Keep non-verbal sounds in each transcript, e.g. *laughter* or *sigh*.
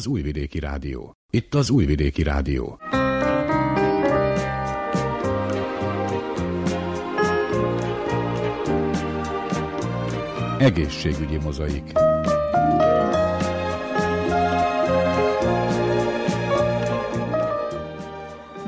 Az Újvidéki Rádió. Itt az Újvidéki Rádió. Egészségügyi mozaik.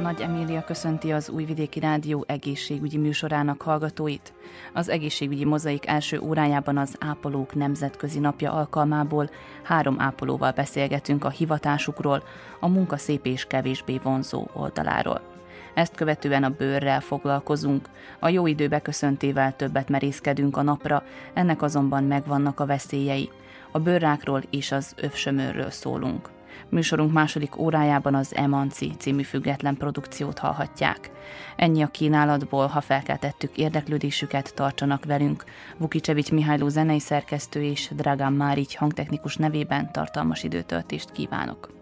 Nagy Emília köszönti az Újvidéki Rádió egészségügyi műsorának hallgatóit. Az egészségügyi mozaik első órájában az Ápolók Nemzetközi Napja alkalmából három ápolóval beszélgetünk a hivatásukról, a munka szép és kevésbé vonzó oldaláról. Ezt követően a bőrrel foglalkozunk. A jó idő beköszöntével többet merészkedünk a napra, ennek azonban megvannak a veszélyei. A bőrrákról és az övsömörről szólunk. Műsorunk második órájában az Emanci című független produkciót hallhatják. Ennyi a kínálatból, ha felkeltettük érdeklődésüket, tartsanak velünk. Vukicevics Mihályló zenei szerkesztő és Dragán Márigy hangtechnikus nevében tartalmas időtöltést kívánok.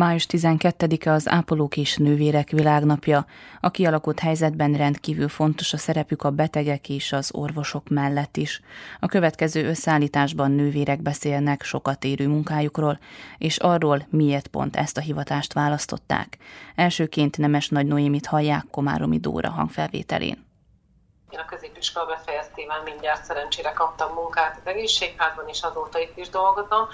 Május 12-e az ápolók és nővérek világnapja. A kialakult helyzetben rendkívül fontos a szerepük a betegek és az orvosok mellett is. A következő összeállításban nővérek beszélnek sokat érő munkájukról, és arról, miért pont ezt a hivatást választották. Elsőként Nemes Nagy Noémit hallják Komáromi Dóra hangfelvételén. Én a középiskola befejeztével mindjárt szerencsére kaptam munkát az egészségházban, és azóta itt is dolgozom.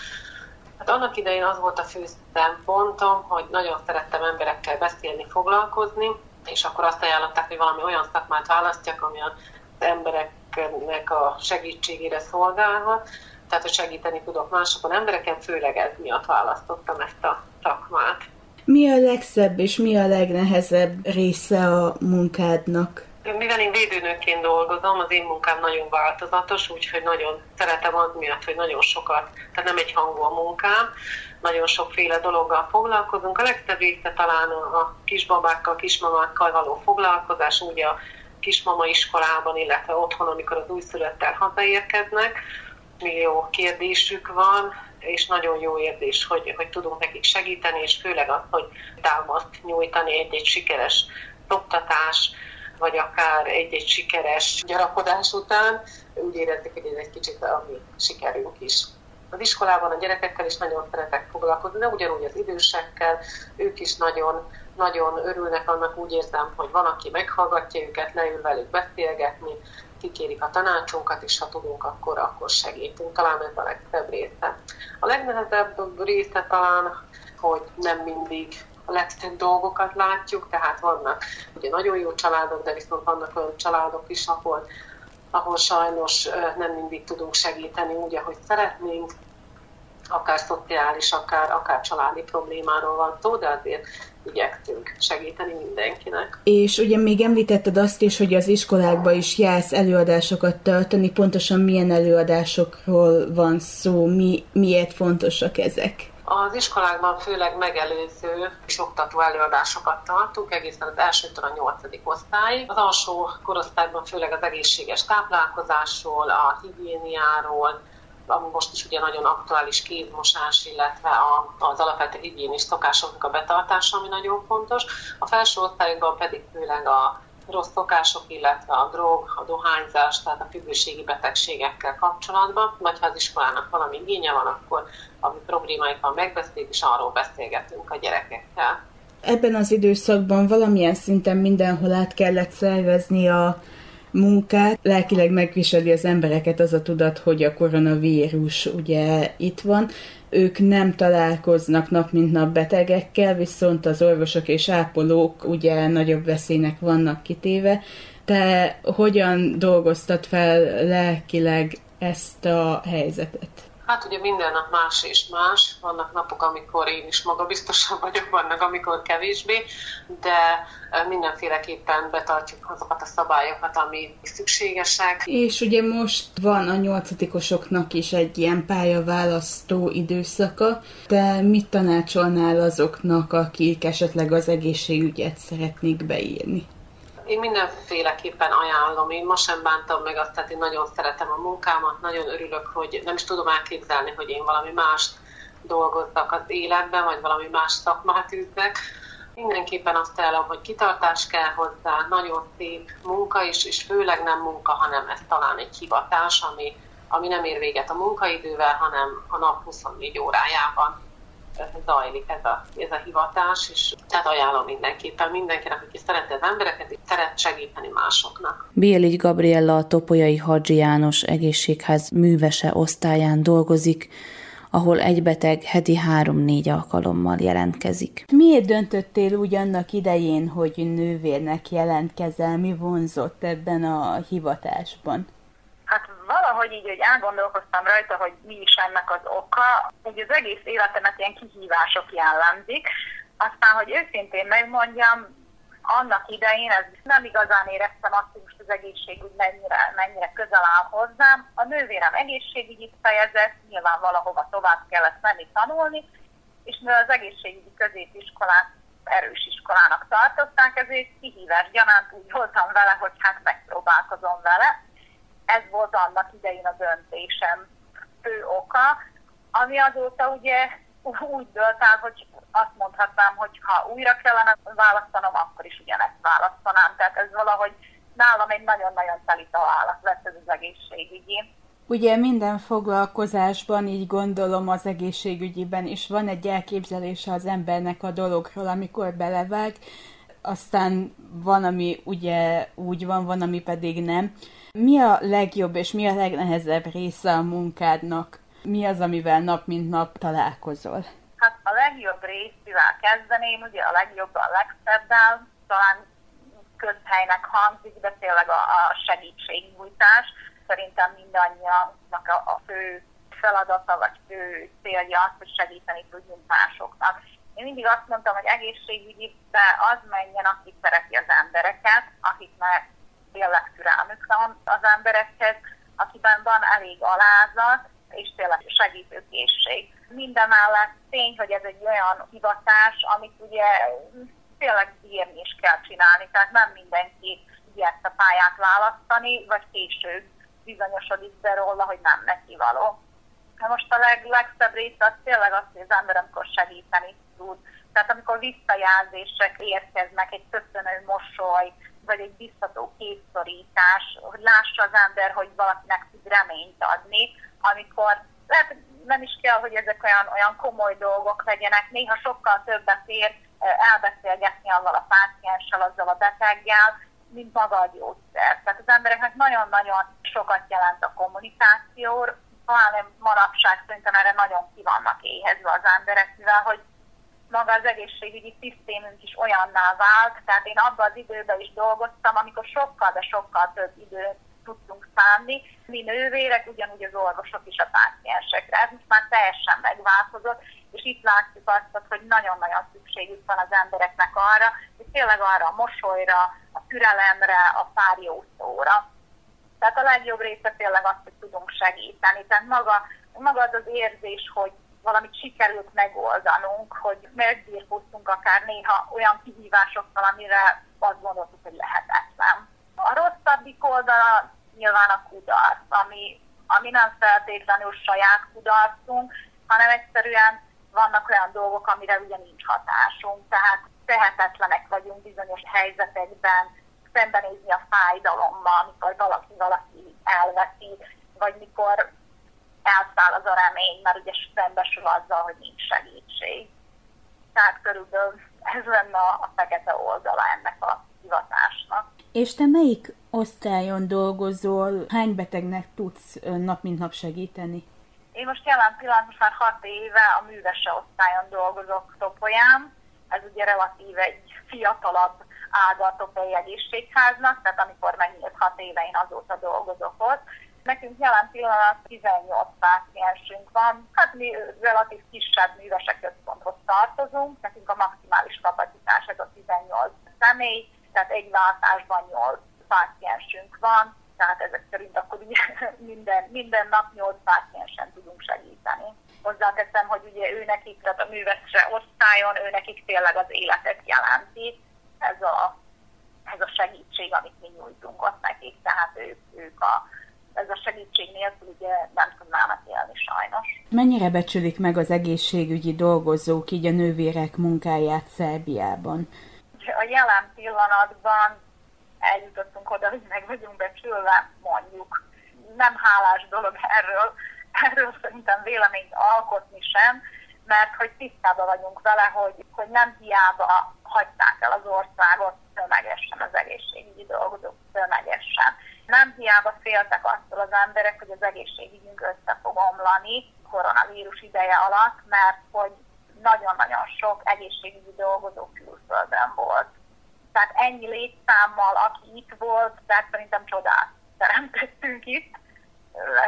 Hát annak idején az volt a fő szempontom, hogy nagyon szerettem emberekkel beszélni, foglalkozni, és akkor azt ajánlották, hogy valami olyan szakmát választjak, ami az embereknek a segítségére szolgálhat, tehát hogy segíteni tudok másokon embereken, főleg ez miatt választottam ezt a szakmát. Mi a legszebb és mi a legnehezebb része a munkádnak? Mivel én védőnőként dolgozom, az én munkám nagyon változatos, úgyhogy nagyon szeretem az miatt, hogy nagyon sokat, tehát nem egy hangú a munkám, nagyon sokféle dologgal foglalkozunk. A legszebb része talán a kisbabákkal, kismamákkal való foglalkozás, ugye a kismama iskolában, illetve otthon, amikor az újszülöttel hazaérkeznek. Millió kérdésük van, és nagyon jó érzés, hogy, hogy tudunk nekik segíteni, és főleg az, hogy támaszt nyújtani egy-egy sikeres oktatás, vagy akár egy-egy sikeres gyarapodás után, úgy érezzük, hogy ez egy kicsit a mi sikerünk is. Az iskolában a gyerekekkel is nagyon szeretek foglalkozni, de ugyanúgy az idősekkel, ők is nagyon, nagyon örülnek annak, úgy érzem, hogy van, aki meghallgatja őket, leül velük beszélgetni, kikérik a tanácsunkat, és ha tudunk, akkor, akkor segítünk. Talán ez a legszebb része. A legnehezebb része talán, hogy nem mindig legszebb dolgokat látjuk, tehát vannak ugye nagyon jó családok, de viszont vannak olyan családok is, ahol, ahol sajnos nem mindig tudunk segíteni úgy, ahogy szeretnénk, akár szociális, akár, akár családi problémáról van szó, de azért igyekszünk segíteni mindenkinek. És ugye még említetted azt is, hogy az iskolákban is jársz előadásokat tartani, pontosan milyen előadásokról van szó, mi, miért fontosak ezek? Az iskolákban főleg megelőző és oktató előadásokat tartunk, egészen az elsőtől a nyolcadik osztályig. Az alsó korosztályban főleg az egészséges táplálkozásról, a higiéniáról, ami most is ugye nagyon aktuális kézmosás, illetve a, az alapvető higiénis szokásoknak a betartása, ami nagyon fontos. A felső osztályokban pedig főleg a rossz szokások, illetve a drog, a dohányzás, tehát a függőségi betegségekkel kapcsolatban, vagy ha az iskolának valami igénye van, akkor ami problémáik van, megbeszéljük, és arról beszélgetünk a gyerekekkel. Ebben az időszakban valamilyen szinten mindenhol át kellett szervezni a munkát. Lelkileg megviseli az embereket az a tudat, hogy a koronavírus ugye itt van. Ők nem találkoznak nap mint nap betegekkel, viszont az orvosok és ápolók ugye nagyobb veszélynek vannak kitéve. Te hogyan dolgoztat fel lelkileg ezt a helyzetet? Hát ugye minden nap más és más. Vannak napok, amikor én is magabiztosabb *laughs* vagyok, vannak, amikor kevésbé, de mindenféleképpen betartjuk azokat a szabályokat, ami szükségesek. És ugye most van a nyolcadikosoknak is egy ilyen pályaválasztó időszaka. Te mit tanácsolnál azoknak, akik esetleg az egészségügyet szeretnék beírni? Én mindenféleképpen ajánlom. Én ma sem bántam meg azt, tehát én nagyon szeretem a munkámat, nagyon örülök, hogy nem is tudom elképzelni, hogy én valami mást dolgozzak az életben, vagy valami más szakmát űzzek. Mindenképpen azt ajánlom, hogy kitartás kell hozzá, nagyon szép munka, és, és főleg nem munka, hanem ez talán egy hivatás, ami, ami nem ér véget a munkaidővel, hanem a nap 24 órájában zajlik ez a, ez a hivatás, és tehát ajánlom mindenképpen mindenkinek, aki szereti az embereket, és szeret segíteni másoknak. Bieligy Gabriella a Topolyai Hadzsi János egészségház művese osztályán dolgozik, ahol egy beteg heti három-négy alkalommal jelentkezik. Miért döntöttél úgy annak idején, hogy nővérnek jelentkezel? Mi vonzott ebben a hivatásban? Valahogy így, hogy elgondolkoztam rajta, hogy mi is ennek az oka, hogy az egész életemet ilyen kihívások jellemzik. Aztán, hogy őszintén megmondjam, annak idején ez nem igazán éreztem azt, hogy most az egészségügy mennyire, mennyire közel áll hozzám. A nővérem egészségügyit fejezett, nyilván valahova tovább kellett menni tanulni, és mivel az egészségügyi középiskolát erős iskolának tartották, ezért kihívás gyanánt úgy voltam vele, hogy hát megpróbálkozom vele ez volt annak idején a döntésem fő oka, ami azóta ugye úgy dölt el, hogy azt mondhatnám, hogy ha újra kellene választanom, akkor is ugyanezt választanám. Tehát ez valahogy nálam egy nagyon-nagyon teli találat lett ez az egészségügyi. Ugye minden foglalkozásban, így gondolom az egészségügyiben is van egy elképzelése az embernek a dologról, amikor belevág, aztán van, ami ugye úgy van, van, ami pedig nem. Mi a legjobb és mi a legnehezebb része a munkádnak? Mi az, amivel nap mint nap találkozol? Hát a legjobb részével kezdeném, ugye a legjobb a legszebbel, talán közhelynek hangzik, de tényleg a, a segítségnyújtás. Szerintem mindannyiunknak a, a fő feladata vagy fő célja az, hogy segíteni tudjunk másoknak. Én mindig azt mondtam, hogy egészségügyibe az menjen, aki szereti az embereket, akiknek tényleg türelmük van az emberekhez, akiben van elég alázat, és tényleg segítőkészség. Minden mellett tény, hogy ez egy olyan hivatás, amit ugye tényleg bírni is kell csinálni, tehát nem mindenki ezt a pályát választani, vagy később bizonyosodik be róla, hogy nem neki való. Na most a leg, legszebb része az tényleg az, hogy az ember amikor segíteni tud. Tehát amikor visszajelzések érkeznek, egy köszönő mosoly, vagy egy biztató képszorítás, hogy lássa az ember, hogy valakinek tud reményt adni, amikor lehet, nem is kell, hogy ezek olyan, olyan komoly dolgok legyenek, néha sokkal többet ér elbeszélgetni azzal a pácienssel, azzal a beteggel, mint maga a gyógyszer. Tehát az embereknek nagyon-nagyon sokat jelent a kommunikáció, talán manapság szerintem erre nagyon ki vannak éhezve az emberek, mivel hogy maga az egészségügyi szisztémünk is olyanná vált, tehát én abban az időben is dolgoztam, amikor sokkal, de sokkal több időt tudtunk szánni. Mi nővérek, ugyanúgy az orvosok is a páciensekre. Ez most már teljesen megváltozott, és itt látjuk azt, hogy nagyon-nagyon szükségük van az embereknek arra, hogy tényleg arra a mosolyra, a türelemre, a pár jó szóra. Tehát a legjobb része tényleg az, hogy tudunk segíteni. Tehát maga, maga az az érzés, hogy valamit sikerült megoldanunk, hogy megbírkoztunk akár néha olyan kihívásokkal, amire azt gondoltuk, hogy lehetetlen. A rosszabbik oldala nyilván a kudarc, ami, ami nem feltétlenül saját kudarcunk, hanem egyszerűen vannak olyan dolgok, amire ugye nincs hatásunk, tehát tehetetlenek vagyunk bizonyos helyzetekben, szembenézni a fájdalommal, amikor valaki valaki elveszi, vagy mikor elszáll az a remény, mert ugye szembesül azzal, hogy nincs segítség. Tehát körülbelül ez lenne a fekete oldala ennek a hivatásnak. És te melyik osztályon dolgozol? Hány betegnek tudsz nap mint nap segíteni? Én most jelen pillanatban már hat éve a művese osztályon dolgozok Topolyán. Ez ugye relatíve egy fiatalabb ága a Topoly egészségháznak, tehát amikor megnyílt hat éve én azóta dolgozok ott. Nekünk jelen pillanat 18 páciensünk van, hát mi relatív kisebb művesek központhoz tartozunk, nekünk a maximális kapacitás ez a 18 személy, tehát egy váltásban 8 páciensünk van, tehát ezek szerint akkor *laughs* minden, minden nap 8 páciensen tudunk segíteni. Hozzáteszem, hogy ugye ő nekik, tehát a művesre osztályon, ő nekik tényleg az életet jelenti, ez a, ez a segítség, amit mi nyújtunk ott nekik, tehát ők, ők a, ez a segítség nélkül ugye nem tudnának élni sajnos. Mennyire becsülik meg az egészségügyi dolgozók így a nővérek munkáját Szerbiában? A jelen pillanatban eljutottunk oda, hogy meg vagyunk becsülve, mondjuk. Nem hálás dolog erről, erről szerintem véleményt alkotni sem, mert hogy tisztában vagyunk vele, hogy, hogy nem hiába hagyták el az országot tömegesen az egészségügyi dolgozók tömegesen. Nem hiába féltek attól az emberek, hogy az egészségügyünk össze fog omlani koronavírus ideje alatt, mert hogy nagyon-nagyon sok egészségügyi dolgozó külföldön volt. Tehát ennyi létszámmal, aki itt volt, tehát szerintem csodát teremtettünk itt,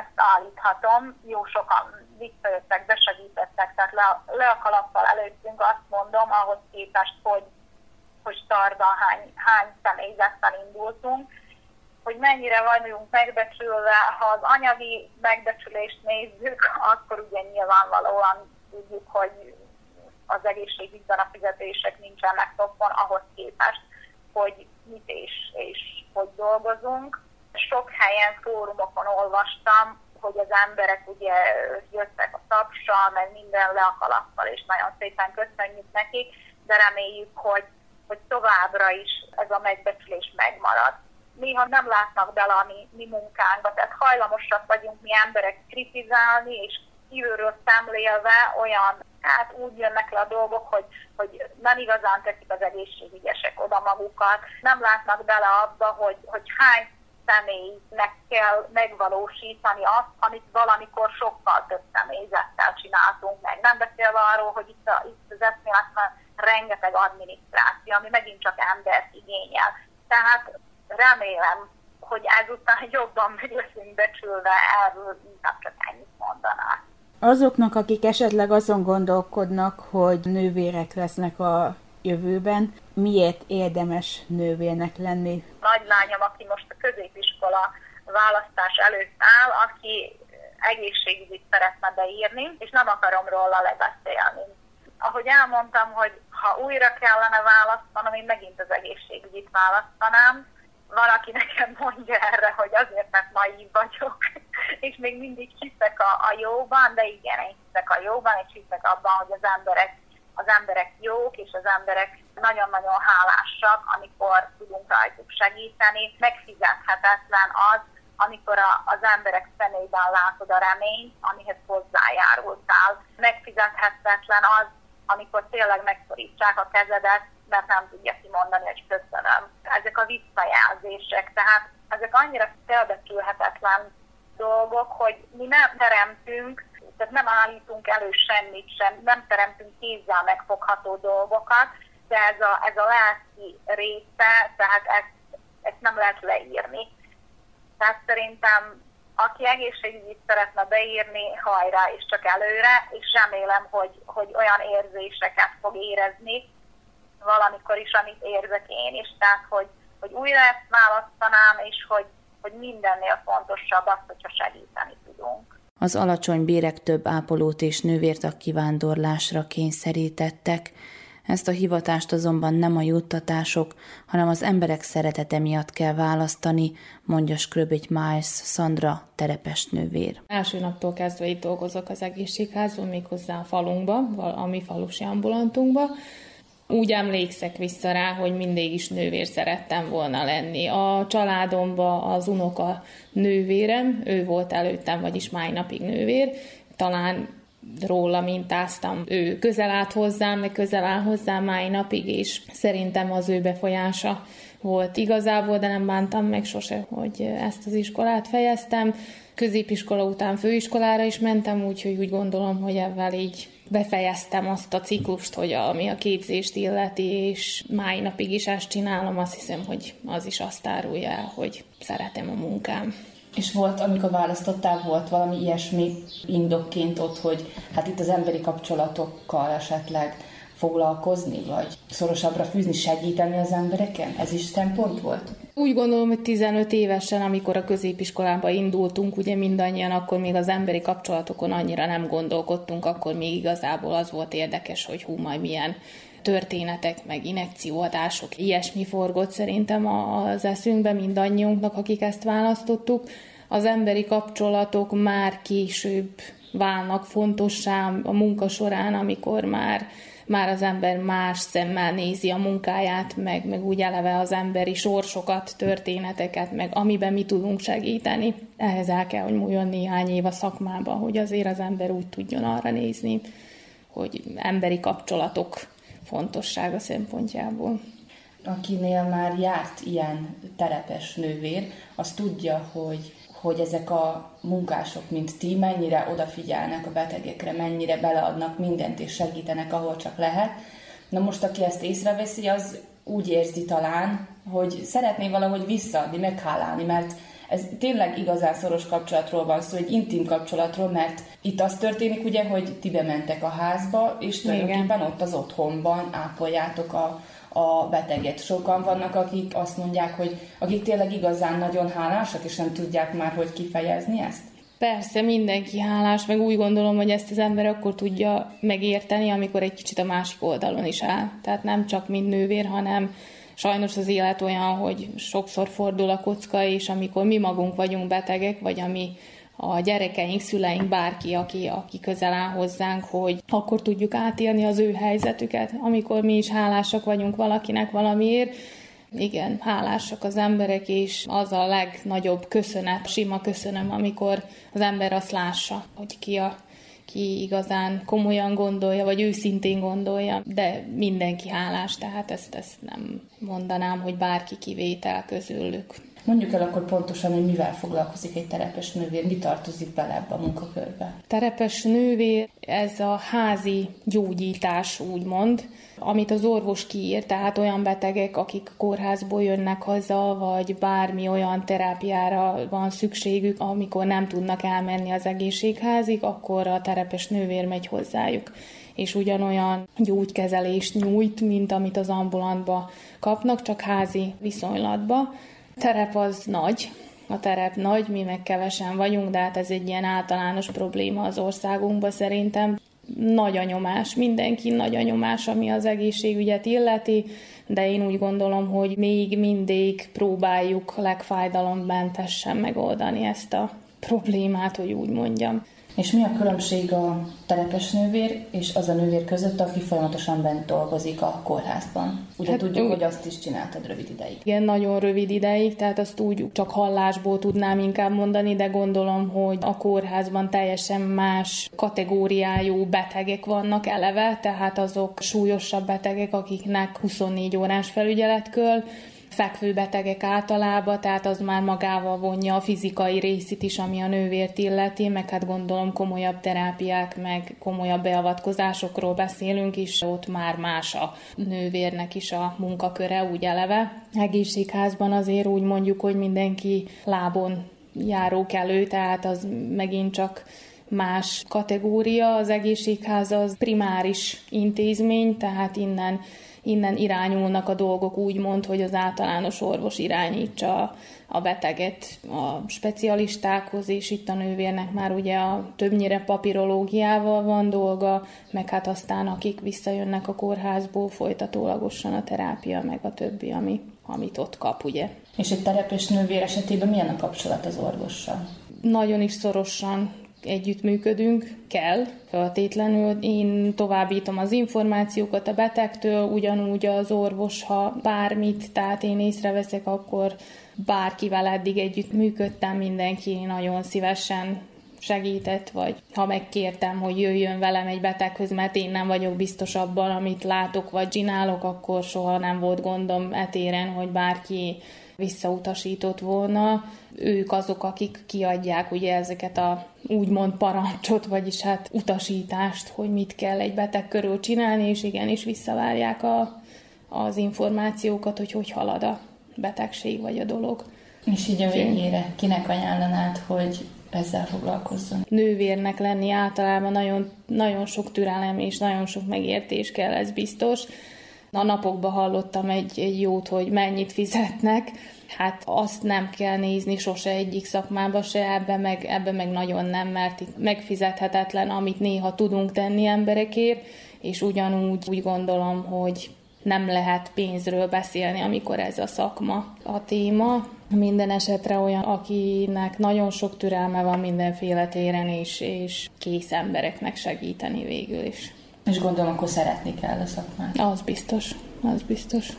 ezt állíthatom. Jó sokan visszajöttek, besegítettek, tehát le, le a kalappal előttünk, azt mondom, ahhoz képest, hogy, hogy startban hány, hány személyzettel indultunk, hogy mennyire vagyunk megbecsülve, ha az anyagi megbecsülést nézzük, *laughs* akkor ugye nyilvánvalóan tudjuk, hogy az egészségügyben a fizetések nincsenek toppon ahhoz képest, hogy mit és, és hogy dolgozunk. Sok helyen, fórumokon olvastam, hogy az emberek ugye jöttek a tapsal, meg minden le a kalappal, és nagyon szépen köszönjük nekik, de reméljük, hogy, hogy továbbra is ez a megbecsülés megmarad. Néha nem látnak bele a mi, mi munkánkba, tehát hajlamosak vagyunk mi emberek kritizálni, és kívülről szemlélve olyan hát úgy jönnek le a dolgok, hogy, hogy nem igazán teszik az egészségügyesek oda magukat, nem látnak bele abba, hogy, hogy hány személynek kell megvalósítani azt, amit valamikor sokkal több személyzettel csináltunk meg. Nem beszélve arról, hogy itt, a, itt az eszméletben rengeteg adminisztráció, ami megint csak embert igényel. Tehát remélem, hogy ezután jobban meg leszünk becsülve, erről inkább csak ennyit mondanák. Azoknak, akik esetleg azon gondolkodnak, hogy nővérek lesznek a jövőben, miért érdemes nővérnek lenni? Nagylányom, aki most a középiskola választás előtt áll, aki egészségügyit szeretne beírni, és nem akarom róla lebeszélni. Ahogy elmondtam, hogy ha újra kellene választanom, én megint az egészségügyit választanám, valaki nekem mondja erre, hogy azért, mert naív vagyok, *laughs* és még mindig hiszek a, a jóban, de igen, én hiszek a jóban, és hiszek abban, hogy az emberek, az emberek jók, és az emberek nagyon-nagyon hálásak, amikor tudunk rajtuk segíteni. Megfizethetetlen az, amikor a, az emberek szemében látod a reményt, amihez hozzájárultál. Megfizethetetlen az, amikor tényleg megszorítsák a kezedet, mert nem tudja kimondani, hogy köszönöm. Ezek a visszajelzések, tehát ezek annyira felbecsülhetetlen dolgok, hogy mi nem teremtünk, tehát nem állítunk elő semmit sem, nem teremtünk kézzel megfogható dolgokat, de ez a, ez a lelki része, tehát ezt, ezt nem lehet leírni. Tehát szerintem aki egészségügyit szeretne beírni, hajrá és csak előre, és remélem, hogy, hogy olyan érzéseket fog érezni, valamikor is, amit érzek én is, tehát hogy, hogy újra ezt választanám, és hogy, hogy mindennél fontosabb az, hogyha segíteni tudunk. Az alacsony bérek több ápolót és nővért a kivándorlásra kényszerítettek. Ezt a hivatást azonban nem a juttatások, hanem az emberek szeretete miatt kell választani, mondja Skröbögy Miles Sandra, terepes nővér. Első naptól kezdve itt dolgozok az egészségházban, méghozzá a falunkba, a mi falusi ambulantunkba, úgy emlékszek vissza rá, hogy mindig is nővér szerettem volna lenni. A családomba az unoka nővérem, ő volt előttem, vagyis máj napig nővér, talán róla mintáztam. Ő közel állt hozzám, meg közel áll hozzám máj napig, és szerintem az ő befolyása volt igazából, de nem bántam meg sose, hogy ezt az iskolát fejeztem. Középiskola után főiskolára is mentem, úgyhogy úgy gondolom, hogy ebben így befejeztem azt a ciklust, hogy ami a képzést illeti, és máj napig is ezt csinálom, azt hiszem, hogy az is azt árulja el, hogy szeretem a munkám. És volt, amikor választottál, volt valami ilyesmi indokként ott, hogy hát itt az emberi kapcsolatokkal esetleg foglalkozni, vagy szorosabbra fűzni, segíteni az embereken? Ez is szempont volt? Úgy gondolom, hogy 15 évesen, amikor a középiskolába indultunk, ugye mindannyian, akkor még az emberi kapcsolatokon annyira nem gondolkodtunk, akkor még igazából az volt érdekes, hogy hú, majd milyen történetek, meg inekcióadások, ilyesmi forgott szerintem az eszünkbe mindannyiunknak, akik ezt választottuk. Az emberi kapcsolatok már később válnak fontossá a munka során, amikor már már az ember más szemmel nézi a munkáját, meg, meg úgy eleve az emberi sorsokat, történeteket, meg amiben mi tudunk segíteni. Ehhez el kell, hogy múljon néhány év a szakmába, hogy azért az ember úgy tudjon arra nézni, hogy emberi kapcsolatok fontossága szempontjából. Akinél már járt ilyen terepes nővér, az tudja, hogy hogy ezek a munkások, mint ti, mennyire odafigyelnek a betegekre, mennyire beleadnak mindent és segítenek, ahol csak lehet. Na most, aki ezt észreveszi, az úgy érzi talán, hogy szeretné valahogy visszaadni, meghálálni, mert ez tényleg igazán szoros kapcsolatról van szó, egy intim kapcsolatról, mert itt az történik ugye, hogy ti bementek a házba, és tulajdonképpen ott az otthonban ápoljátok a, a beteget. Sokan vannak, akik azt mondják, hogy akik tényleg igazán nagyon hálásak, és nem tudják már, hogy kifejezni ezt? Persze, mindenki hálás, meg úgy gondolom, hogy ezt az ember akkor tudja megérteni, amikor egy kicsit a másik oldalon is áll. Tehát nem csak mint nővér, hanem sajnos az élet olyan, hogy sokszor fordul a kocka, és amikor mi magunk vagyunk betegek, vagy ami a gyerekeink, szüleink, bárki, aki, aki közel áll hozzánk, hogy akkor tudjuk átélni az ő helyzetüket, amikor mi is hálásak vagyunk valakinek valamiért, igen, hálásak az emberek, és az a legnagyobb köszönet, sima köszönöm, amikor az ember azt lássa, hogy ki a ki igazán komolyan gondolja, vagy őszintén gondolja, de mindenki hálás, tehát ezt, ezt nem mondanám, hogy bárki kivétel közülük. Mondjuk el akkor pontosan, hogy mivel foglalkozik egy terepes nővér, mi tartozik bele ebbe a munkakörbe? Terepes nővér, ez a házi gyógyítás, úgymond, amit az orvos kiír, tehát olyan betegek, akik kórházból jönnek haza, vagy bármi olyan terápiára van szükségük, amikor nem tudnak elmenni az egészségházig, akkor a terepes nővér megy hozzájuk és ugyanolyan gyógykezelést nyújt, mint amit az ambulantba kapnak, csak házi viszonylatba terep az nagy, a terep nagy, mi meg kevesen vagyunk, de hát ez egy ilyen általános probléma az országunkban szerintem. Nagy a nyomás, mindenki nagy a nyomás, ami az egészségügyet illeti, de én úgy gondolom, hogy még mindig próbáljuk legfájdalommentesen megoldani ezt a problémát, hogy úgy mondjam. És mi a különbség a telepes nővér és az a nővér között, aki folyamatosan bent dolgozik a kórházban? Ugye hát, tudjuk, hogy azt is csináltad rövid ideig. Igen, nagyon rövid ideig, tehát azt úgy csak hallásból tudnám inkább mondani, de gondolom, hogy a kórházban teljesen más kategóriájú betegek vannak eleve, tehát azok súlyosabb betegek, akiknek 24 órás felügyeletkől, fekvő betegek általában, tehát az már magával vonja a fizikai részét is, ami a nővért illeti, meg hát gondolom komolyabb terápiák, meg komolyabb beavatkozásokról beszélünk is, ott már más a nővérnek is a munkaköre úgy eleve. Egészségházban azért úgy mondjuk, hogy mindenki lábon járók elő, tehát az megint csak más kategória. Az egészségház az primáris intézmény, tehát innen innen irányulnak a dolgok úgymond, hogy az általános orvos irányítsa a beteget a specialistákhoz, és itt a nővérnek már ugye a többnyire papirológiával van dolga, meg hát aztán akik visszajönnek a kórházból, folytatólagosan a terápia, meg a többi, ami, amit ott kap, ugye. És egy terepés nővér esetében milyen a kapcsolat az orvossal? Nagyon is szorosan együttműködünk, kell feltétlenül. Én továbbítom az információkat a betegtől, ugyanúgy az orvos, ha bármit, tehát én észreveszek, akkor bárkivel eddig együtt működtem, mindenki nagyon szívesen segített, vagy ha megkértem, hogy jöjjön velem egy beteghez, mert én nem vagyok biztos abban, amit látok vagy csinálok, akkor soha nem volt gondom etéren, hogy bárki visszautasított volna. Ők azok, akik kiadják ugye ezeket a úgymond parancsot, vagyis hát utasítást, hogy mit kell egy beteg körül csinálni, és igenis visszavárják a, az információkat, hogy hogy halad a betegség vagy a dolog. És így a végére kinek ajánlanád, hogy ezzel foglalkozzon? Nővérnek lenni általában nagyon, nagyon sok türelem és nagyon sok megértés kell, ez biztos. A napokban hallottam egy, egy jót, hogy mennyit fizetnek, hát azt nem kell nézni sose egyik szakmába se, ebbe meg, ebbe meg nagyon nem, mert itt megfizethetetlen, amit néha tudunk tenni emberekért, és ugyanúgy úgy gondolom, hogy nem lehet pénzről beszélni, amikor ez a szakma a téma. Minden esetre olyan, akinek nagyon sok türelme van mindenféle téren, és, és kész embereknek segíteni végül is. És gondolom, akkor szeretni kell a szakmát. Az biztos, az biztos.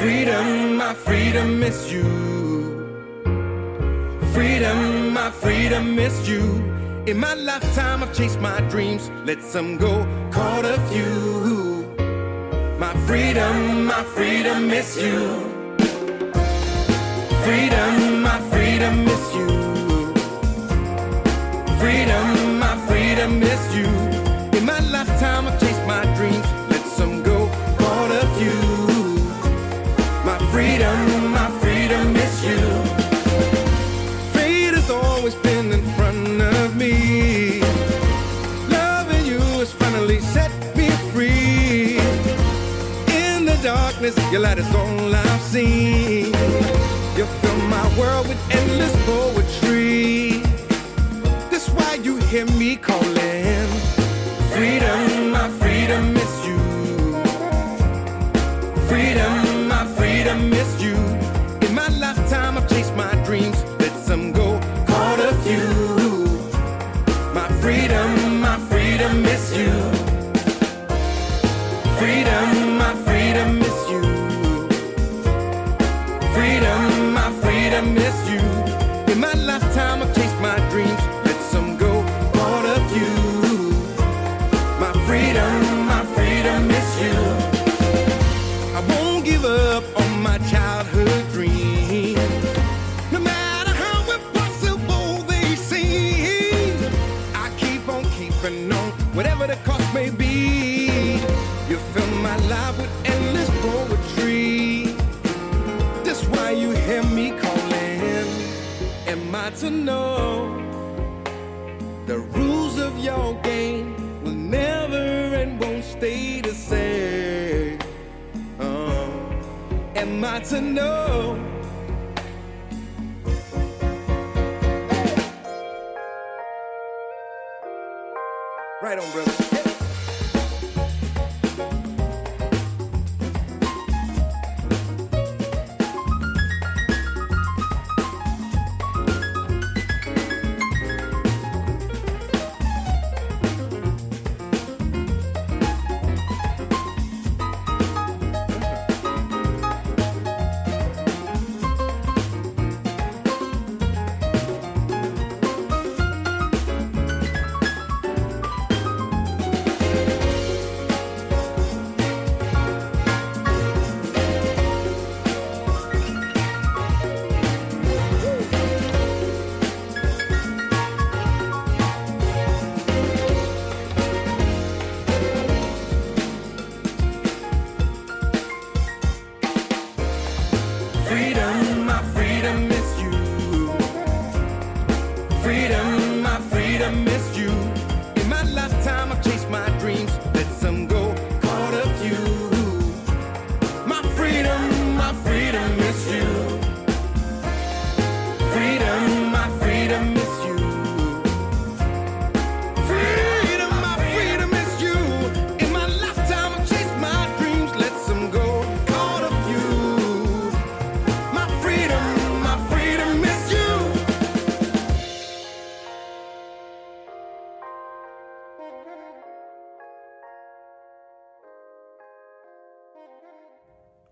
Freedom, my freedom is you. Freedom, my freedom is you. In my lifetime, I've chased my dreams, let some go, caught a few. My freedom, my freedom is you. Freedom, my freedom is you. Freedom, my freedom is you. Freedom, my freedom is you. Fate has always been in front of me. Loving you has finally set me free. In the darkness, your light is all I've seen. You fill my world with endless poetry. That's why you hear me calling. Freedom, your game will never and won't stay the same? Uh, am I to know?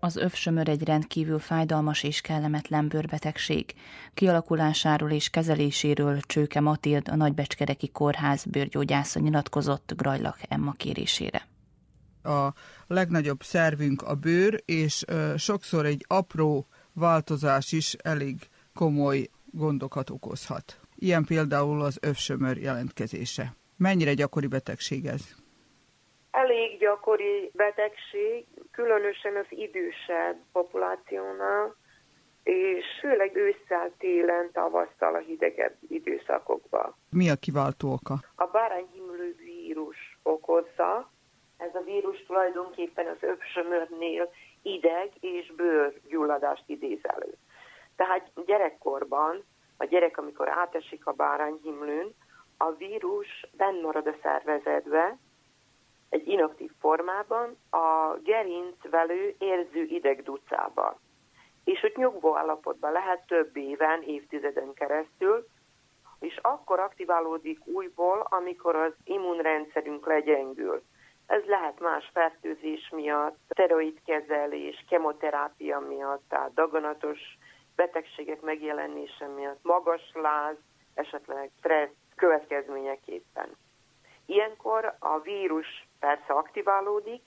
Az övsömör egy rendkívül fájdalmas és kellemetlen bőrbetegség. Kialakulásáról és kezeléséről Csőke Matild, a Nagybecskereki Kórház bőrgyógyásza nyilatkozott Grajlak Emma kérésére. A legnagyobb szervünk a bőr, és ö, sokszor egy apró változás is elég komoly gondokat okozhat. Ilyen például az övsömör jelentkezése. Mennyire gyakori betegség ez? Elég gyakori betegség, különösen az idősebb populációnál, és főleg ősszel, télen, tavasszal a hidegebb időszakokban. Mi a kiváltó oka? A bárányhimlő vírus okozza. Ez a vírus tulajdonképpen az öpsömörnél ideg és bőrgyulladást idéz elő. Tehát gyerekkorban, a gyerek, amikor átesik a bárányhimlőn, a vírus benn marad a szervezetbe, egy inaktív formában a gerincvelő érző idegducába. És ott nyugvó állapotban lehet több éven, évtizeden keresztül, és akkor aktiválódik újból, amikor az immunrendszerünk legyengül. Ez lehet más fertőzés miatt, steroidkezelés, kemoterápia miatt, tehát daganatos betegségek megjelenése miatt, magas láz, esetleg stressz következményeképpen. Ilyenkor a vírus persze aktiválódik,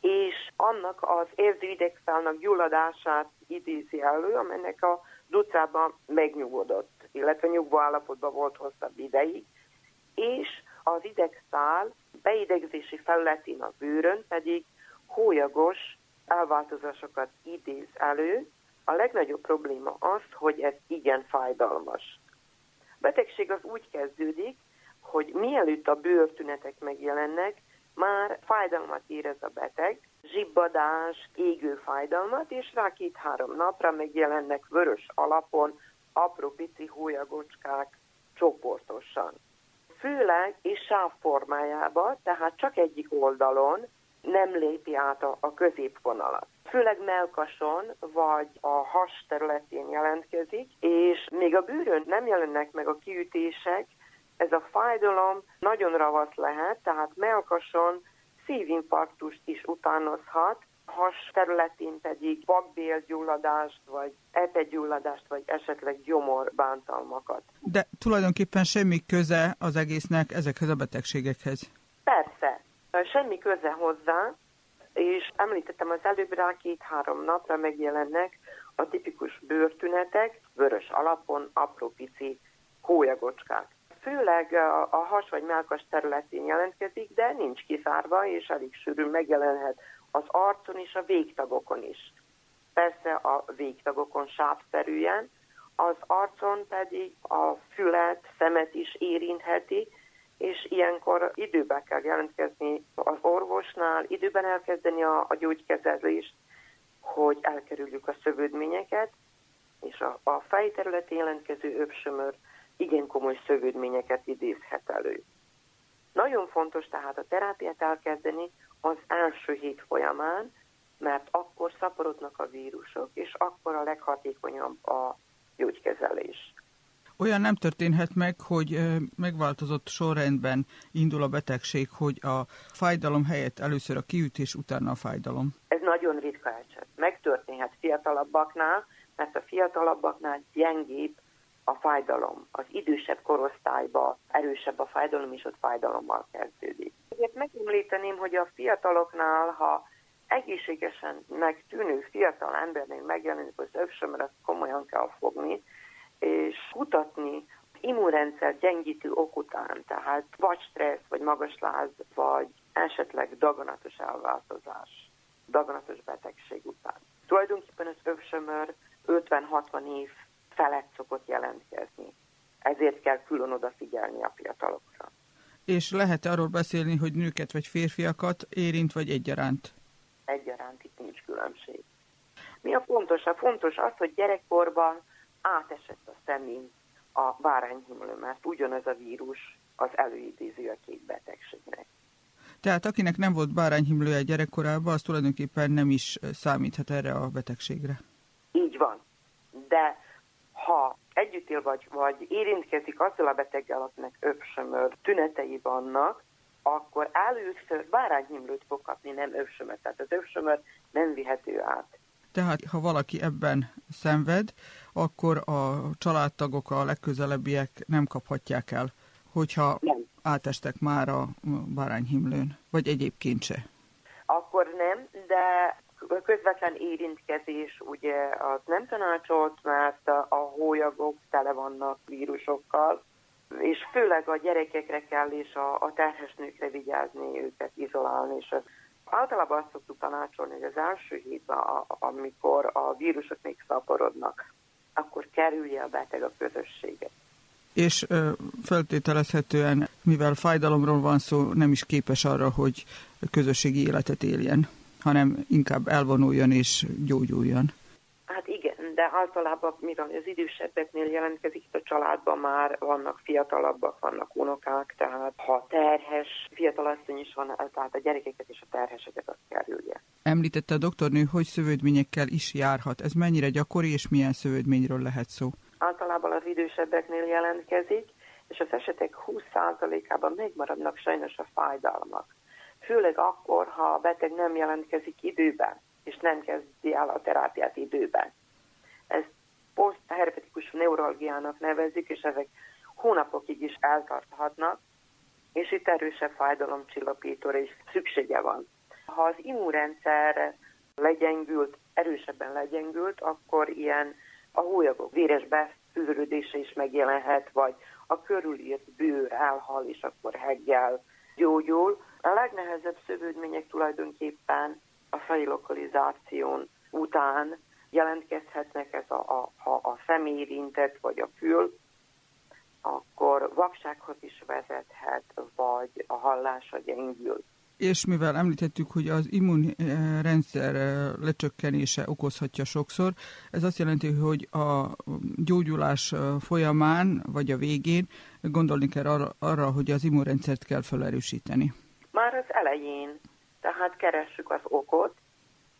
és annak az érző idegszálnak gyulladását idézi elő, amelynek a ducában megnyugodott, illetve nyugvó állapotban volt hosszabb ideig, és az idegszál beidegzési felületén a bőrön pedig hólyagos elváltozásokat idéz elő. A legnagyobb probléma az, hogy ez igen fájdalmas. A betegség az úgy kezdődik, hogy mielőtt a bőrtünetek megjelennek, már fájdalmat érez a beteg, zsibbadás, égő fájdalmat, és rá két-három napra megjelennek vörös alapon apró pici hólyagocskák csoportosan. Főleg és sávformájába, tehát csak egyik oldalon nem lépi át a, a középvonalat. Főleg melkason vagy a has területén jelentkezik, és még a bőrön nem jelennek meg a kiütések, ez a fájdalom nagyon ravasz lehet, tehát melkason szívinfarktust is utánozhat, has területén pedig vakbélgyulladást, vagy epegyulladást, vagy esetleg gyomorbántalmakat. De tulajdonképpen semmi köze az egésznek ezekhez a betegségekhez? Persze, semmi köze hozzá, és említettem az előbb rá két-három napra megjelennek a tipikus bőrtünetek, vörös alapon, apró pici hólyagocskák főleg a, a has vagy melkas területén jelentkezik, de nincs kizárva, és elég sűrűn megjelenhet az arcon és a végtagokon is. Persze a végtagokon sávszerűen, az arcon pedig a fület, szemet is érintheti, és ilyenkor időben kell jelentkezni az orvosnál, időben elkezdeni a, a gyógykezelést, hogy elkerüljük a szövődményeket, és a, a fej területén jelentkező öpsömör igen komoly szövődményeket idézhet elő. Nagyon fontos tehát a terápiát elkezdeni az első hét folyamán, mert akkor szaporodnak a vírusok, és akkor a leghatékonyabb a gyógykezelés. Olyan nem történhet meg, hogy megváltozott sorrendben indul a betegség, hogy a fájdalom helyett először a kiütés, utána a fájdalom. Ez nagyon ritka eset. Megtörténhet fiatalabbaknál, mert a fiatalabbaknál gyengébb a fájdalom. Az idősebb korosztályban erősebb a fájdalom, és ott fájdalommal kezdődik. Ezért megemlíteném, hogy a fiataloknál, ha egészségesen megtűnő fiatal embernél megjelenik az övsömör, komolyan kell fogni, és kutatni immunrendszer gyengítő ok után, tehát vagy stressz, vagy magas láz, vagy esetleg daganatos elváltozás, daganatos betegség után. Tulajdonképpen az övsömör 50-60 év felett szokott jelentkezni. Ezért kell külön odafigyelni a fiatalokra. És lehet arról beszélni, hogy nőket vagy férfiakat érint, vagy egyaránt? Egyaránt itt nincs különbség. Mi a fontos? A fontos az, hogy gyerekkorban átesett a szemén a bárányhimlő, mert ugyanaz a vírus az előidéző a két betegségnek. Tehát akinek nem volt bárányhimlője gyerekkorában, az tulajdonképpen nem is számíthat erre a betegségre. Így van. De ha együtt él vagy, vagy érintkezik azzal a beteggel, akinek öpsömör tünetei vannak, akkor először bárányhimlőt fog kapni, nem öpsömör. Tehát az öpsömör nem vihető át. Tehát, ha valaki ebben szenved, akkor a családtagok, a legközelebbiek nem kaphatják el, hogyha nem. átestek már a bárányhimlőn, vagy egyébként se. Akkor nem, de közvetlen érintkezés ugye az nem tanácsolt, mert a hólyagok tele vannak vírusokkal, és főleg a gyerekekre kell és a, a terhes nőkre vigyázni, őket izolálni, és általában azt szoktuk tanácsolni, hogy az első hétben, amikor a vírusok még szaporodnak, akkor kerülje a beteg a közösséget. És feltételezhetően, mivel fájdalomról van szó, nem is képes arra, hogy közösségi életet éljen hanem inkább elvonuljon és gyógyuljon. Hát igen, de általában, mivel az idősebbeknél jelentkezik, a családban már vannak fiatalabbak, vannak unokák, tehát ha terhes fiatalasszony is van, tehát a gyerekeket és a terheseket azt kerülje. Említette a doktornő, hogy szövődményekkel is járhat. Ez mennyire gyakori, és milyen szövődményről lehet szó? Általában az idősebbeknél jelentkezik, és az esetek 20%-ában megmaradnak sajnos a fájdalmak főleg akkor, ha a beteg nem jelentkezik időben, és nem kezdi el a terápiát időben. Ezt posztherpetikus neuralgiának nevezik, és ezek hónapokig is eltarthatnak, és itt erősebb fájdalomcsillapítóra is szüksége van. Ha az immunrendszer legyengült, erősebben legyengült, akkor ilyen a hólyagok véres befűrődése is megjelenhet, vagy a körülírt bőr elhal, és akkor heggel gyógyul. A legnehezebb szövődmények tulajdonképpen a fejlokalizáción után jelentkezhetnek, ez a, a, ha a személy érintett, vagy a fül, akkor vaksághoz is vezethet, vagy a hallása gyengül. És mivel említettük, hogy az immunrendszer lecsökkenése okozhatja sokszor, ez azt jelenti, hogy a gyógyulás folyamán, vagy a végén gondolni kell arra, arra hogy az immunrendszert kell felerősíteni elején. Tehát keressük az okot,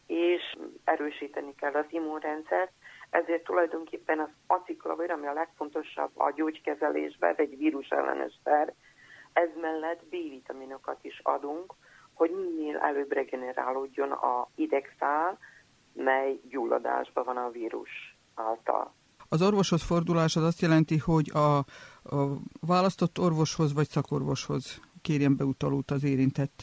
és erősíteni kell az immunrendszert, ezért tulajdonképpen az aciklovir, ami a legfontosabb a gyógykezelésben, ez egy vírusellenes szer, ez mellett B-vitaminokat is adunk, hogy minél előbb regenerálódjon a idegszál, mely gyulladásban van a vírus által. Az orvoshoz fordulás az azt jelenti, hogy a, a választott orvoshoz vagy szakorvoshoz kérjen beutalót az érintett?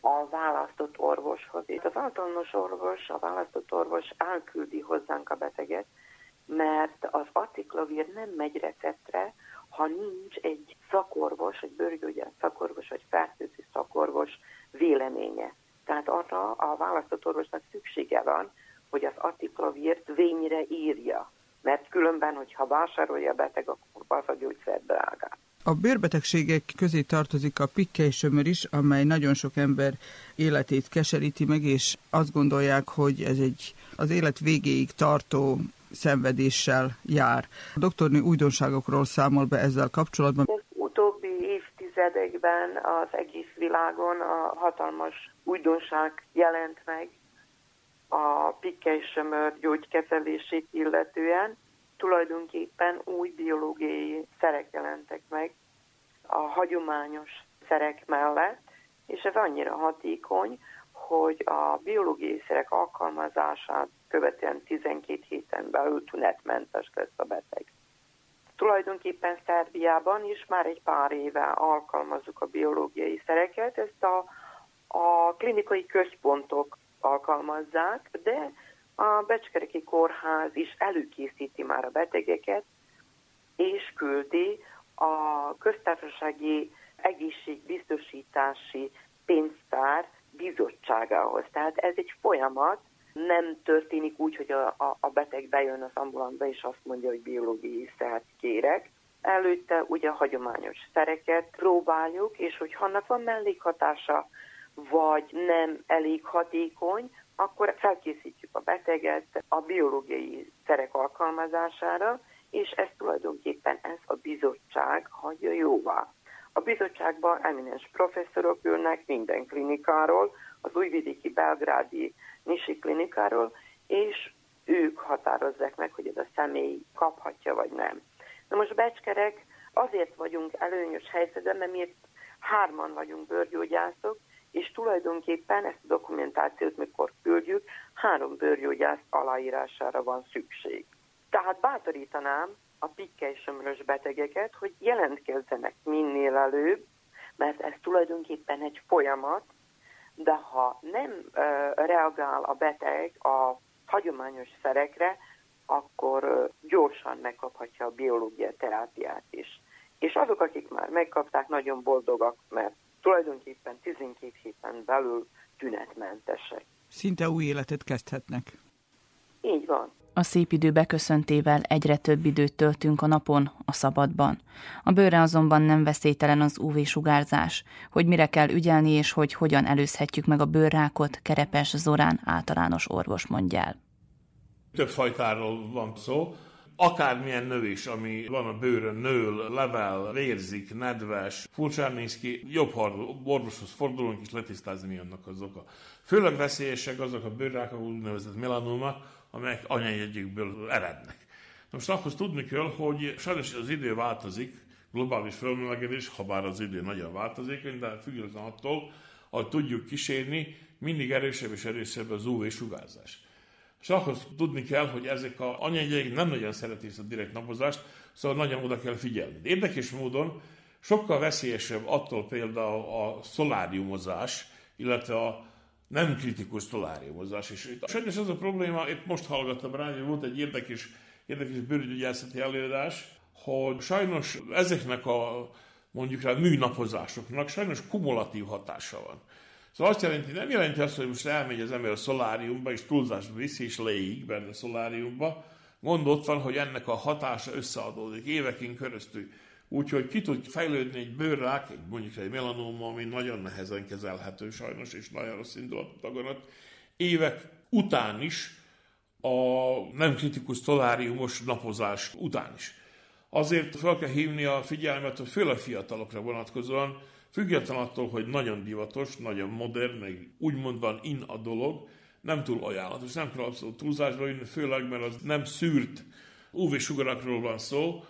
A választott orvoshoz. Itt az általános orvos, a választott orvos elküldi hozzánk a beteget, mert az aciklovir nem megy receptre, ha nincs egy szakorvos, egy bőrgyógyász szakorvos, vagy fertőző szakorvos véleménye. Tehát arra a választott orvosnak szüksége van, hogy az atiklavírt vényre írja. Mert különben, hogyha vásárolja a beteg, akkor az a gyógyszer drágát. A bőrbetegségek közé tartozik a pikkely is, amely nagyon sok ember életét keseríti meg, és azt gondolják, hogy ez egy az élet végéig tartó szenvedéssel jár. A doktornő újdonságokról számol be ezzel kapcsolatban. Az utóbbi évtizedekben az egész világon a hatalmas újdonság jelent meg a pikkely-sömör gyógykezelését illetően. Tulajdonképpen új biológiai szerek jelentek meg a hagyományos szerek mellett, és ez annyira hatékony, hogy a biológiai szerek alkalmazását követően 12 héten belül tünetmentes lesz a beteg. Tulajdonképpen Szerbiában is már egy pár éve alkalmazzuk a biológiai szereket, ezt a, a klinikai központok alkalmazzák, de a Becskereki Kórház is előkészíti már a betegeket, és küldi a köztársasági egészségbiztosítási pénztár bizottságához. Tehát ez egy folyamat, nem történik úgy, hogy a, a, a beteg bejön az ambulantba, és azt mondja, hogy biológiai szert kérek. Előtte ugye a hagyományos szereket próbáljuk, és hogy annak van mellékhatása, vagy nem elég hatékony, akkor felkészítjük a beteget a biológiai szerek alkalmazására, és ez tulajdonképpen ez a bizottság hagyja jóvá. A bizottságban eminens professzorok ülnek minden klinikáról, az újvidéki belgrádi Nisi klinikáról, és ők határozzák meg, hogy ez a személy kaphatja vagy nem. Na most becskerek azért vagyunk előnyös helyzetben, mert mi hárman vagyunk bőrgyógyászok, és tulajdonképpen ezt a dokumentációt, mikor küldjük, három bőrgyógyász aláírására van szükség. Tehát bátorítanám a pikkely-sömrös betegeket, hogy jelentkezzenek minél előbb, mert ez tulajdonképpen egy folyamat, de ha nem uh, reagál a beteg a hagyományos szerekre, akkor gyorsan megkaphatja a biológia terápiát is. És azok, akik már megkapták, nagyon boldogak, mert tulajdonképpen 12 héten belül tünetmentesek. Szinte új életet kezdhetnek. Így van. A szép idő beköszöntével egyre több időt töltünk a napon, a szabadban. A bőre azonban nem veszélytelen az UV-sugárzás. Hogy mire kell ügyelni és hogy hogyan előzhetjük meg a bőrrákot, Kerepes Zorán általános orvos mondja el. Több fajtáról van szó, akármilyen növés, ami van a bőrön, nől, level, vérzik, nedves, furcsán néz ki, jobb orvoshoz fordulunk és letisztázni mi annak az oka. Főleg veszélyesek azok a bőrrákok, úgynevezett melanoma, amelyek anyajegyükből erednek. Most ahhoz tudni kell, hogy sajnos az idő változik, globális felmelegedés, ha bár az idő nagyon változik, de független attól, hogy tudjuk kísérni, mindig erősebb és erősebb az UV-sugárzás. És ahhoz tudni kell, hogy ezek a anyagjaik nem nagyon szeretik a direkt napozást, szóval nagyon oda kell figyelni. Érdekes módon sokkal veszélyesebb attól például a szoláriumozás, illetve a nem kritikus szoláriumozás. És itt sajnos az a probléma, itt most hallgattam rá, hogy volt egy érdekes, érdekes bőrügygyászati előadás, hogy sajnos ezeknek a mondjuk rá műnapozásoknak sajnos kumulatív hatása van. Szóval azt jelenti, nem jelenti azt, hogy most elmegy az ember a szoláriumba, és túlzásba viszi, és leég benne a szoláriumba. Gond ott van, hogy ennek a hatása összeadódik éveken keresztül. Úgyhogy ki tud fejlődni egy bőrrák, egy, mondjuk egy melanóma, ami nagyon nehezen kezelhető sajnos, és nagyon rossz indulatú évek után is, a nem kritikus szoláriumos napozás után is. Azért fel kell hívni a figyelmet, hogy főleg fiatalokra vonatkozóan, Független attól, hogy nagyon divatos, nagyon modern, meg úgymond van in a dolog, nem túl ajánlatos, nem kell abszolút túlzásba jönni, főleg, mert az nem szűrt UV-sugarakról van szó,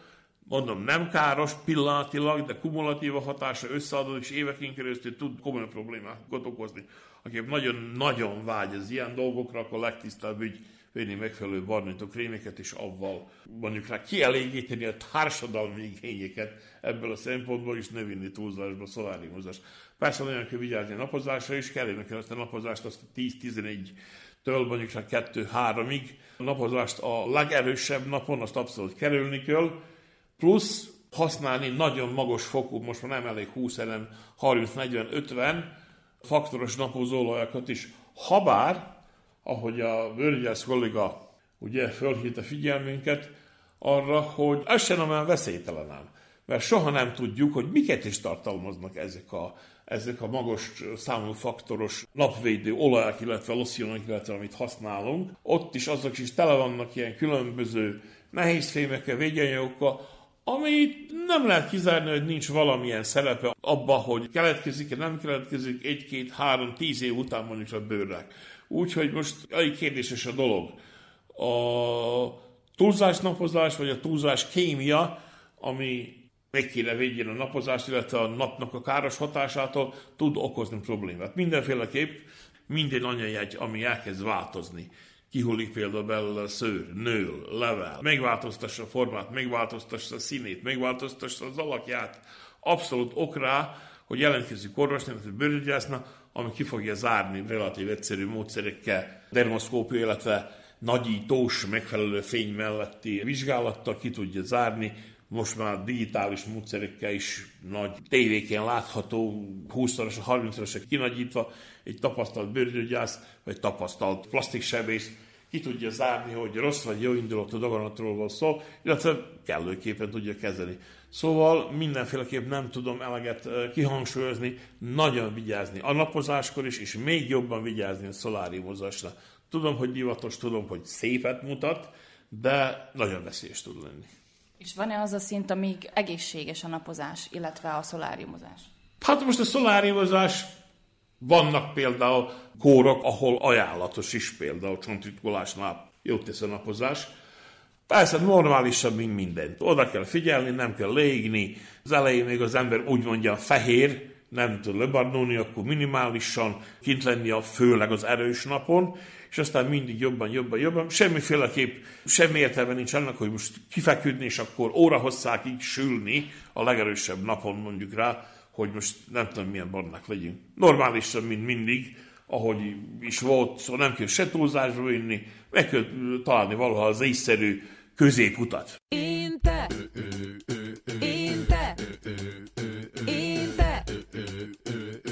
mondom, nem káros pillanatilag, de kumulatív a hatása összeadódik, és éveken keresztül tud komoly problémákat okozni. Aki nagyon-nagyon vágy az ilyen dolgokra, akkor legtisztább ügy venni megfelelő barnító krémeket, és avval mondjuk rá kielégíteni a társadalmi igényeket ebből a szempontból is ne vinni túlzásba, szoláriumozás. Persze nagyon kell vigyázni a napozásra is, kell a napozást azt a 10-11 től mondjuk rá 2-3-ig. A napozást a legerősebb napon azt abszolút kerülni kell, plusz használni nagyon magas fokú, most már nem elég 20 ellen 30-40-50 faktoros napozóolajakat is. Habár, ahogy a bőrgyász kolléga ugye fölhívta figyelmünket arra, hogy ez sem olyan veszélytelen. Mert soha nem tudjuk, hogy miket is tartalmaznak ezek a, ezek a magas számú faktoros napvédő olajak, illetve losszionok, illetve amit használunk. Ott is azok is tele vannak ilyen különböző nehéz fémekkel, védjanyagokkal, amit nem lehet kizárni, hogy nincs valamilyen szerepe abba, hogy keletkezik-e, nem keletkezik egy-két, három, tíz év után mondjuk a bőrrák. Úgyhogy most egy kérdéses a dolog. A túlzás napozás, vagy a túlzás kémia, ami meg kéne védjen a napozást, illetve a napnak a káros hatásától tud okozni problémát. Mindenféleképp minden anyajegy, ami elkezd változni, kihullik például belőle a szőr, nől, level, megváltoztassa a formát, megváltoztassa a színét, megváltoztassa az alakját, abszolút ok rá, hogy jelentkezik orvosnak, vagy bőrgyásznak, ami ki fogja zárni relatív egyszerű módszerekkel, dermoszkópia, illetve nagyítós, megfelelő fény melletti vizsgálattal ki tudja zárni, most már digitális módszerekkel is nagy tévéken látható, 20-szoros, 30-szoros kinagyítva, egy tapasztalt bőrgyógyász, vagy tapasztalt plastiksebész ki tudja zárni, hogy rossz vagy jó indulatú daganatról van szó, illetve kellőképpen tudja kezelni. Szóval mindenféleképp nem tudom eleget kihangsúlyozni, nagyon vigyázni a napozáskor is, és még jobban vigyázni a szoláriumozásra. Tudom, hogy divatos, tudom, hogy szépet mutat, de nagyon veszélyes tud lenni. És van-e az a szint, amíg egészséges a napozás, illetve a szoláriumozás? Hát most a szoláriumozás vannak például kórok, ahol ajánlatos is például csontritkolásnál jót tesz a napozás. Persze normálisabb, mint mindent. Oda kell figyelni, nem kell leégni. Az elején még az ember úgy mondja fehér, nem tud lebarnulni, akkor minimálisan kint lenni a főleg az erős napon, és aztán mindig jobban, jobban, jobban. Semmiféleképp, semmi értelme nincs annak, hogy most kifeküdni, és akkor óra hosszákig sülni a legerősebb napon mondjuk rá, hogy most nem tudom milyen barnák legyünk. Normálisan, mint mindig, ahogy is volt, szóval nem kell se túlzásba vinni, meg kell találni valaha az észszerű középutat. Én te, én te, én te,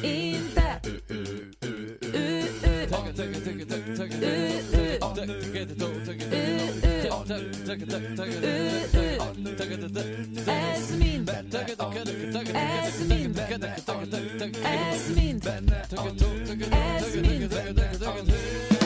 én te, Ez mind, ez mind, ez mind, ez mind.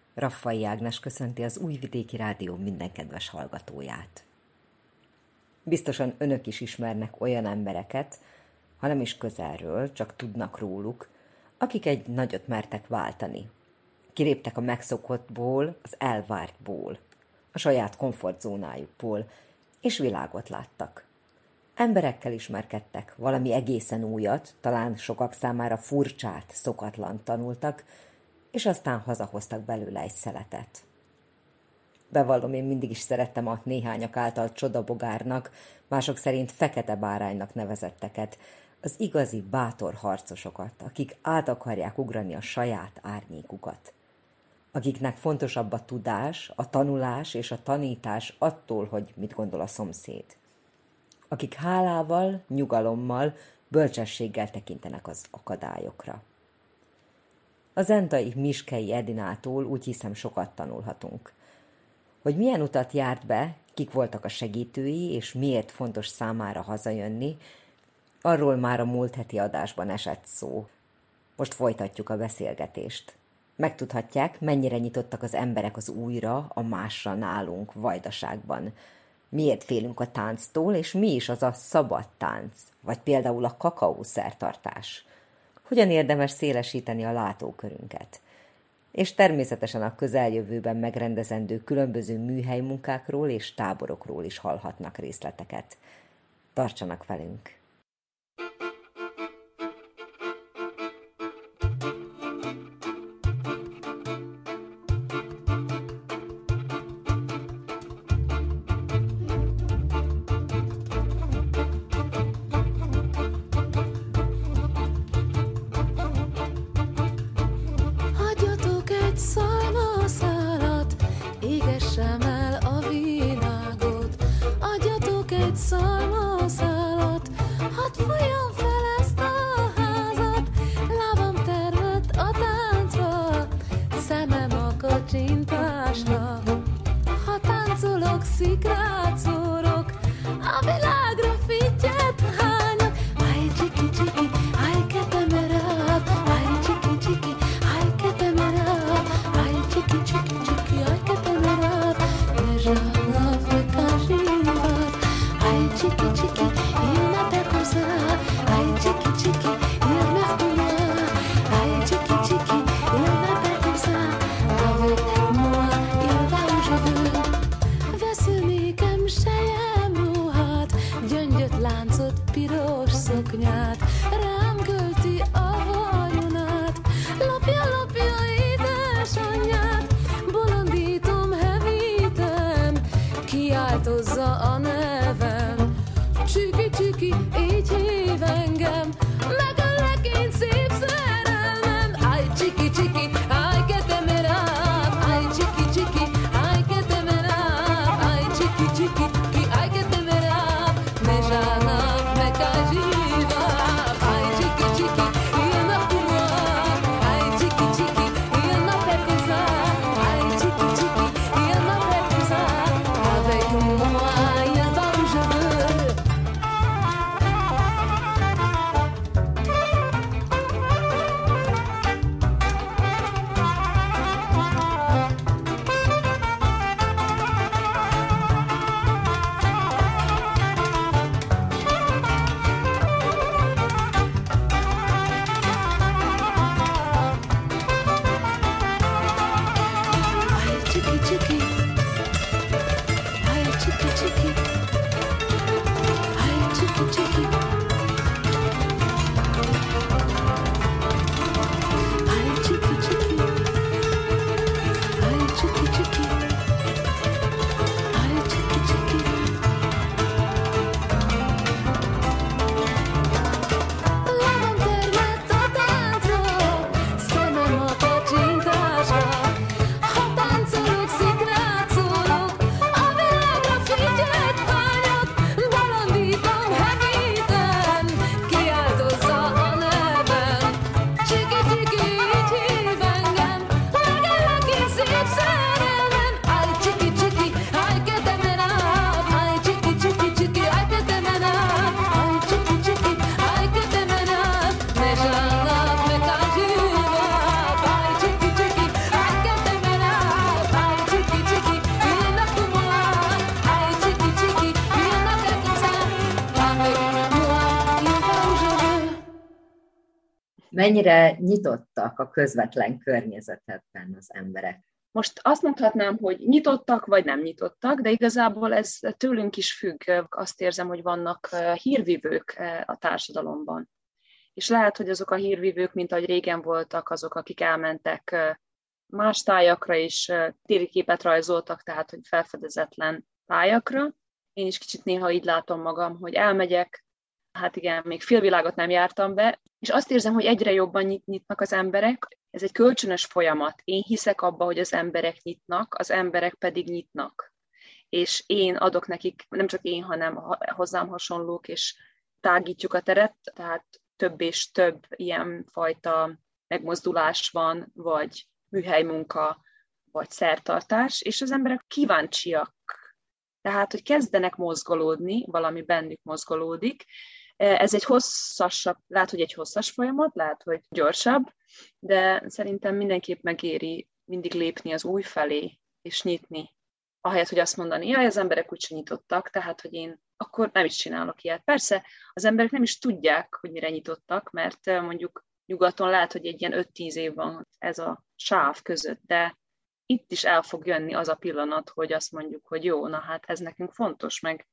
Raffai Ágnes köszönti az Újvidéki Rádió minden kedves hallgatóját. Biztosan önök is ismernek olyan embereket, ha nem is közelről, csak tudnak róluk, akik egy nagyot mertek váltani. Kiréptek a megszokottból, az elvártból, a saját komfortzónájukból, és világot láttak. Emberekkel ismerkedtek, valami egészen újat, talán sokak számára furcsát, szokatlan tanultak, és aztán hazahoztak belőle egy szeletet. Bevallom, én mindig is szerettem a néhányak által csodabogárnak, mások szerint fekete báránynak nevezetteket, az igazi bátor harcosokat, akik át akarják ugrani a saját árnyékukat. Akiknek fontosabb a tudás, a tanulás és a tanítás attól, hogy mit gondol a szomszéd. Akik hálával, nyugalommal, bölcsességgel tekintenek az akadályokra. A zentai Miskei Edinától úgy hiszem sokat tanulhatunk. Hogy milyen utat járt be, kik voltak a segítői, és miért fontos számára hazajönni, arról már a múlt heti adásban esett szó. Most folytatjuk a beszélgetést. Megtudhatják, mennyire nyitottak az emberek az újra, a másra nálunk, Vajdaságban. Miért félünk a tánctól, és mi is az a szabad tánc, vagy például a kakaószertartás? Hogyan érdemes szélesíteni a látókörünket? És természetesen a közeljövőben megrendezendő különböző műhelymunkákról és táborokról is hallhatnak részleteket. Tartsanak velünk! Mennyire nyitottak a közvetlen környezetedben az emberek? Most azt mondhatnám, hogy nyitottak vagy nem nyitottak, de igazából ez tőlünk is függ. Azt érzem, hogy vannak hírvívők a társadalomban. És lehet, hogy azok a hírvívők, mint ahogy régen voltak, azok, akik elmentek más tájakra is, téri képet rajzoltak, tehát, hogy felfedezetlen tájakra. Én is kicsit néha így látom magam, hogy elmegyek, hát igen, még félvilágot nem jártam be, és azt érzem, hogy egyre jobban nyit, nyitnak az emberek. Ez egy kölcsönös folyamat. Én hiszek abba, hogy az emberek nyitnak, az emberek pedig nyitnak. És én adok nekik, nem csak én, hanem hozzám hasonlók, és tágítjuk a teret, tehát több és több ilyen fajta megmozdulás van, vagy műhelymunka, vagy szertartás, és az emberek kíváncsiak. Tehát, hogy kezdenek mozgolódni, valami bennük mozgolódik, ez egy hosszasabb, lehet, hogy egy hosszas folyamat, lehet, hogy gyorsabb, de szerintem mindenképp megéri mindig lépni az új felé, és nyitni. ahelyett, hogy azt mondani, jaj, az emberek úgy nyitottak, tehát, hogy én akkor nem is csinálok ilyet. Persze, az emberek nem is tudják, hogy mire nyitottak, mert mondjuk nyugaton lehet, hogy egy ilyen 5-10 év van ez a sáv között, de itt is el fog jönni az a pillanat, hogy azt mondjuk, hogy jó, na hát ez nekünk fontos, meg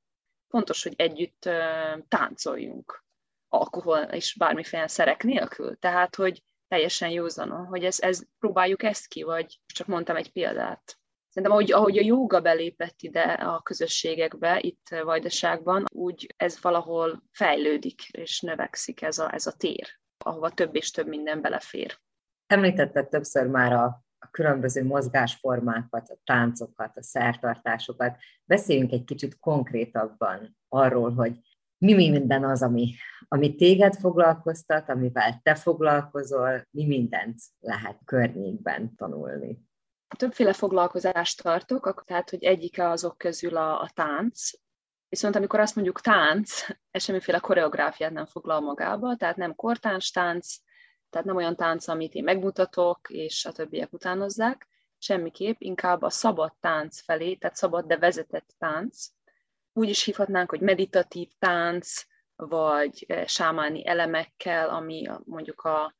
fontos, hogy együtt táncoljunk alkohol és bármiféle szerek nélkül. Tehát, hogy teljesen józanon, hogy ez, ez, próbáljuk ezt ki, vagy csak mondtam egy példát. Szerintem, ahogy, ahogy a jóga belépett ide a közösségekbe, itt Vajdaságban, úgy ez valahol fejlődik és növekszik ez a, ez a tér, ahova több és több minden belefér. Említetted többször már a a különböző mozgásformákat, a táncokat, a szertartásokat. Beszéljünk egy kicsit konkrétabban arról, hogy mi, mi minden az, ami, ami téged foglalkoztat, amivel te foglalkozol, mi mindent lehet környékben tanulni. Többféle foglalkozást tartok, tehát hogy egyike azok közül a, a tánc, Viszont amikor azt mondjuk tánc, ez semmiféle koreográfiát nem foglal magába, tehát nem kortáns tánc, tehát nem olyan tánc, amit én megmutatok, és a többiek utánozzák, semmiképp, inkább a szabad tánc felé, tehát szabad, de vezetett tánc. Úgy is hívhatnánk, hogy meditatív tánc, vagy eh, sámáni elemekkel, ami mondjuk a,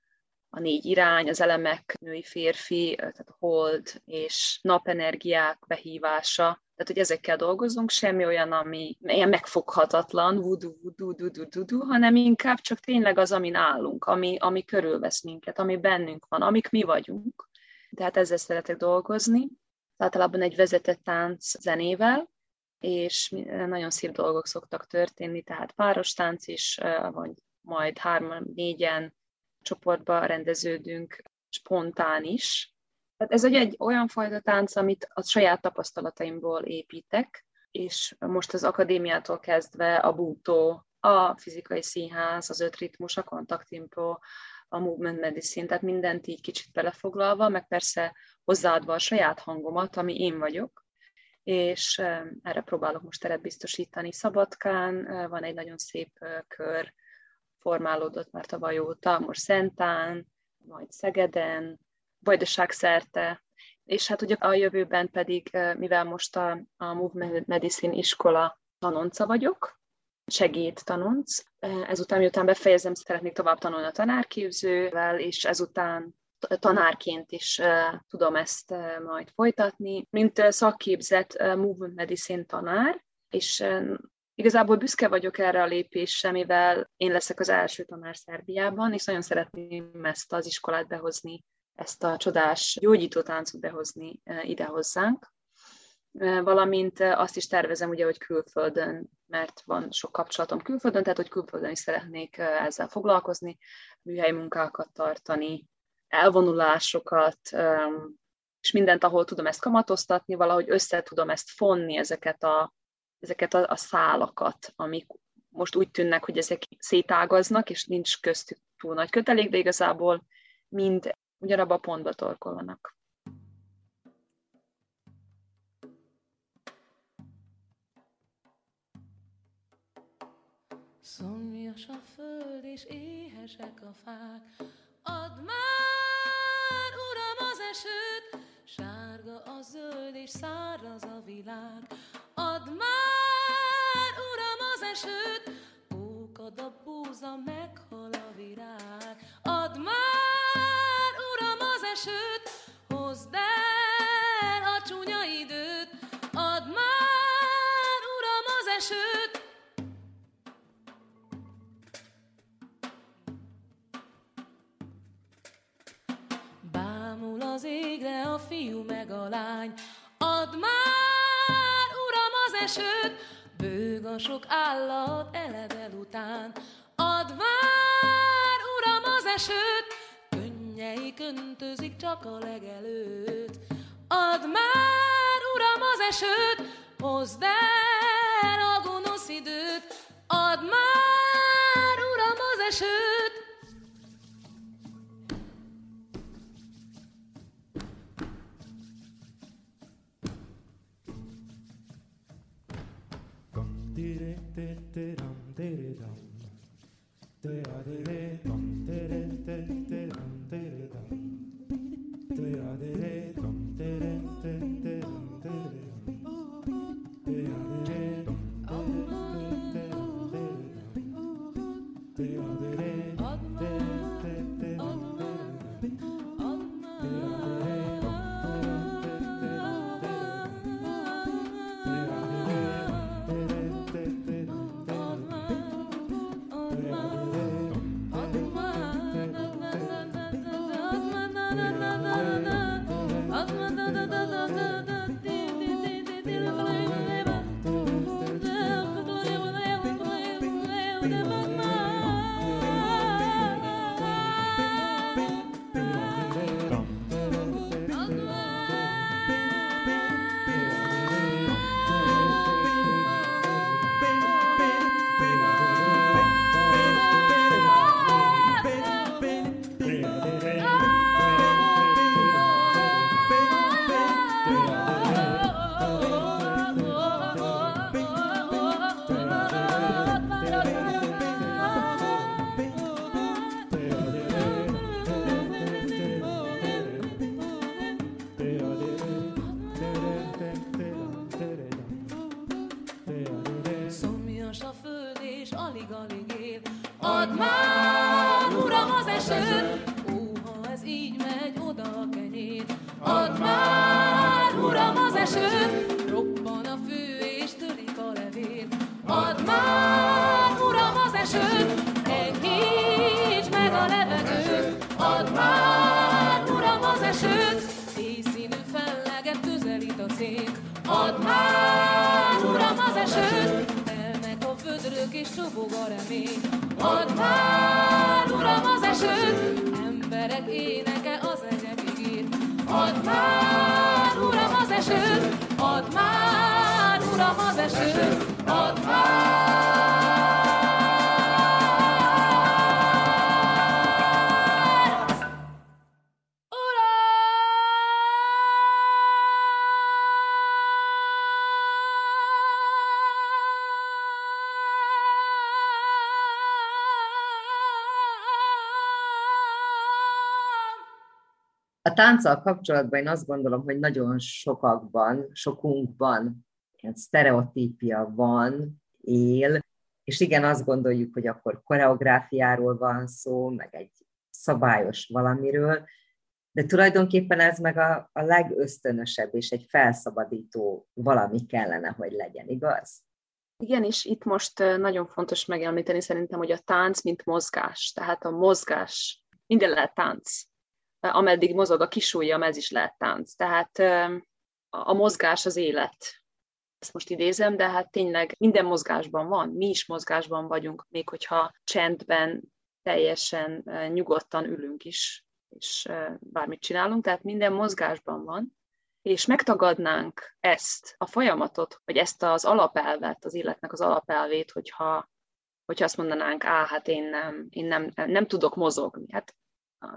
a négy irány, az elemek, női, férfi, eh, tehát hold és napenergiák behívása, tehát, hogy ezekkel dolgozunk, semmi olyan, ami ilyen megfoghatatlan, vudu, vudu, dudu, dudu, hanem inkább csak tényleg az, amin állunk, ami, ami körülvesz minket, ami bennünk van, amik mi vagyunk. Tehát ezzel szeretek dolgozni. Általában egy vezetett tánc zenével, és nagyon szép dolgok szoktak történni, tehát páros tánc is, vagy majd hárman, négyen csoportba rendeződünk, spontán is, tehát ez egy, egy olyan fajta tánc, amit a saját tapasztalataimból építek, és most az akadémiától kezdve a bútó, a fizikai színház, az öt ritmus, a kontaktimpro, a movement medicine, tehát mindent így kicsit belefoglalva, meg persze hozzáadva a saját hangomat, ami én vagyok, és erre próbálok most teret biztosítani. Szabadkán van egy nagyon szép kör, formálódott már tavaly óta, most Szentán, majd Szegeden, vajdaság szerte, és hát ugye a jövőben pedig, mivel most a, a Movement Medicine iskola tanonca vagyok, segéd tanonc, ezután, miután befejezem, szeretnék tovább tanulni a tanárképzővel, és ezután tanárként is tudom ezt majd folytatni, mint szakképzett Movement Medicine tanár, és Igazából büszke vagyok erre a lépésre, mivel én leszek az első tanár Szerbiában, és nagyon szeretném ezt az iskolát behozni ezt a csodás gyógyító táncot behozni e, ide hozzánk. E, valamint e, azt is tervezem ugye, hogy külföldön, mert van sok kapcsolatom külföldön, tehát hogy külföldön is szeretnék ezzel foglalkozni, műhelyi munkákat tartani, elvonulásokat, és mindent, ahol tudom ezt kamatoztatni, valahogy össze tudom ezt fonni, ezeket a, ezeket a, a szálakat, amik most úgy tűnnek, hogy ezek szétágaznak, és nincs köztük túl nagy kötelék, de igazából mind ugyanabba a pontba torkolanak. Szomjas a föld és éhesek a fák, add már, Uram, az esőt, sárga a zöld és száraz a világ. Add már, Uram, az esőt, ókad a búza, meghal a virág. Add már, esőt, hozd el a csúnya időt, add már, Uram, az esőt. Bámul az égre a fiú meg a lány, add már, Uram, az esőt, bőg a sok állat elevel után, add már, Uram, az esőt, Könnyei köntözik csak a legelőtt. Add már, Uram, az esőt, hozd el a gonosz időt. Add már, Uram, az esőt, Dire, te, te, ram, Oh. Tánccal kapcsolatban én azt gondolom, hogy nagyon sokakban, sokunkban ilyen sztereotípia van, él, és igen, azt gondoljuk, hogy akkor koreográfiáról van szó, meg egy szabályos valamiről, de tulajdonképpen ez meg a, a legösztönösebb és egy felszabadító valami kellene, hogy legyen, igaz? Igen, és itt most nagyon fontos megemlíteni szerintem, hogy a tánc, mint mozgás. Tehát a mozgás, minden lehet tánc. Ameddig mozog a kisúlyam, ez is lehet tánc. Tehát a mozgás az élet. Ezt most idézem, de hát tényleg minden mozgásban van. Mi is mozgásban vagyunk, még hogyha csendben, teljesen nyugodtan ülünk is, és bármit csinálunk. Tehát minden mozgásban van és megtagadnánk ezt a folyamatot, vagy ezt az alapelvet, az életnek az alapelvét, hogyha, hogyha azt mondanánk, á, hát én nem, én nem, nem tudok mozogni. Hát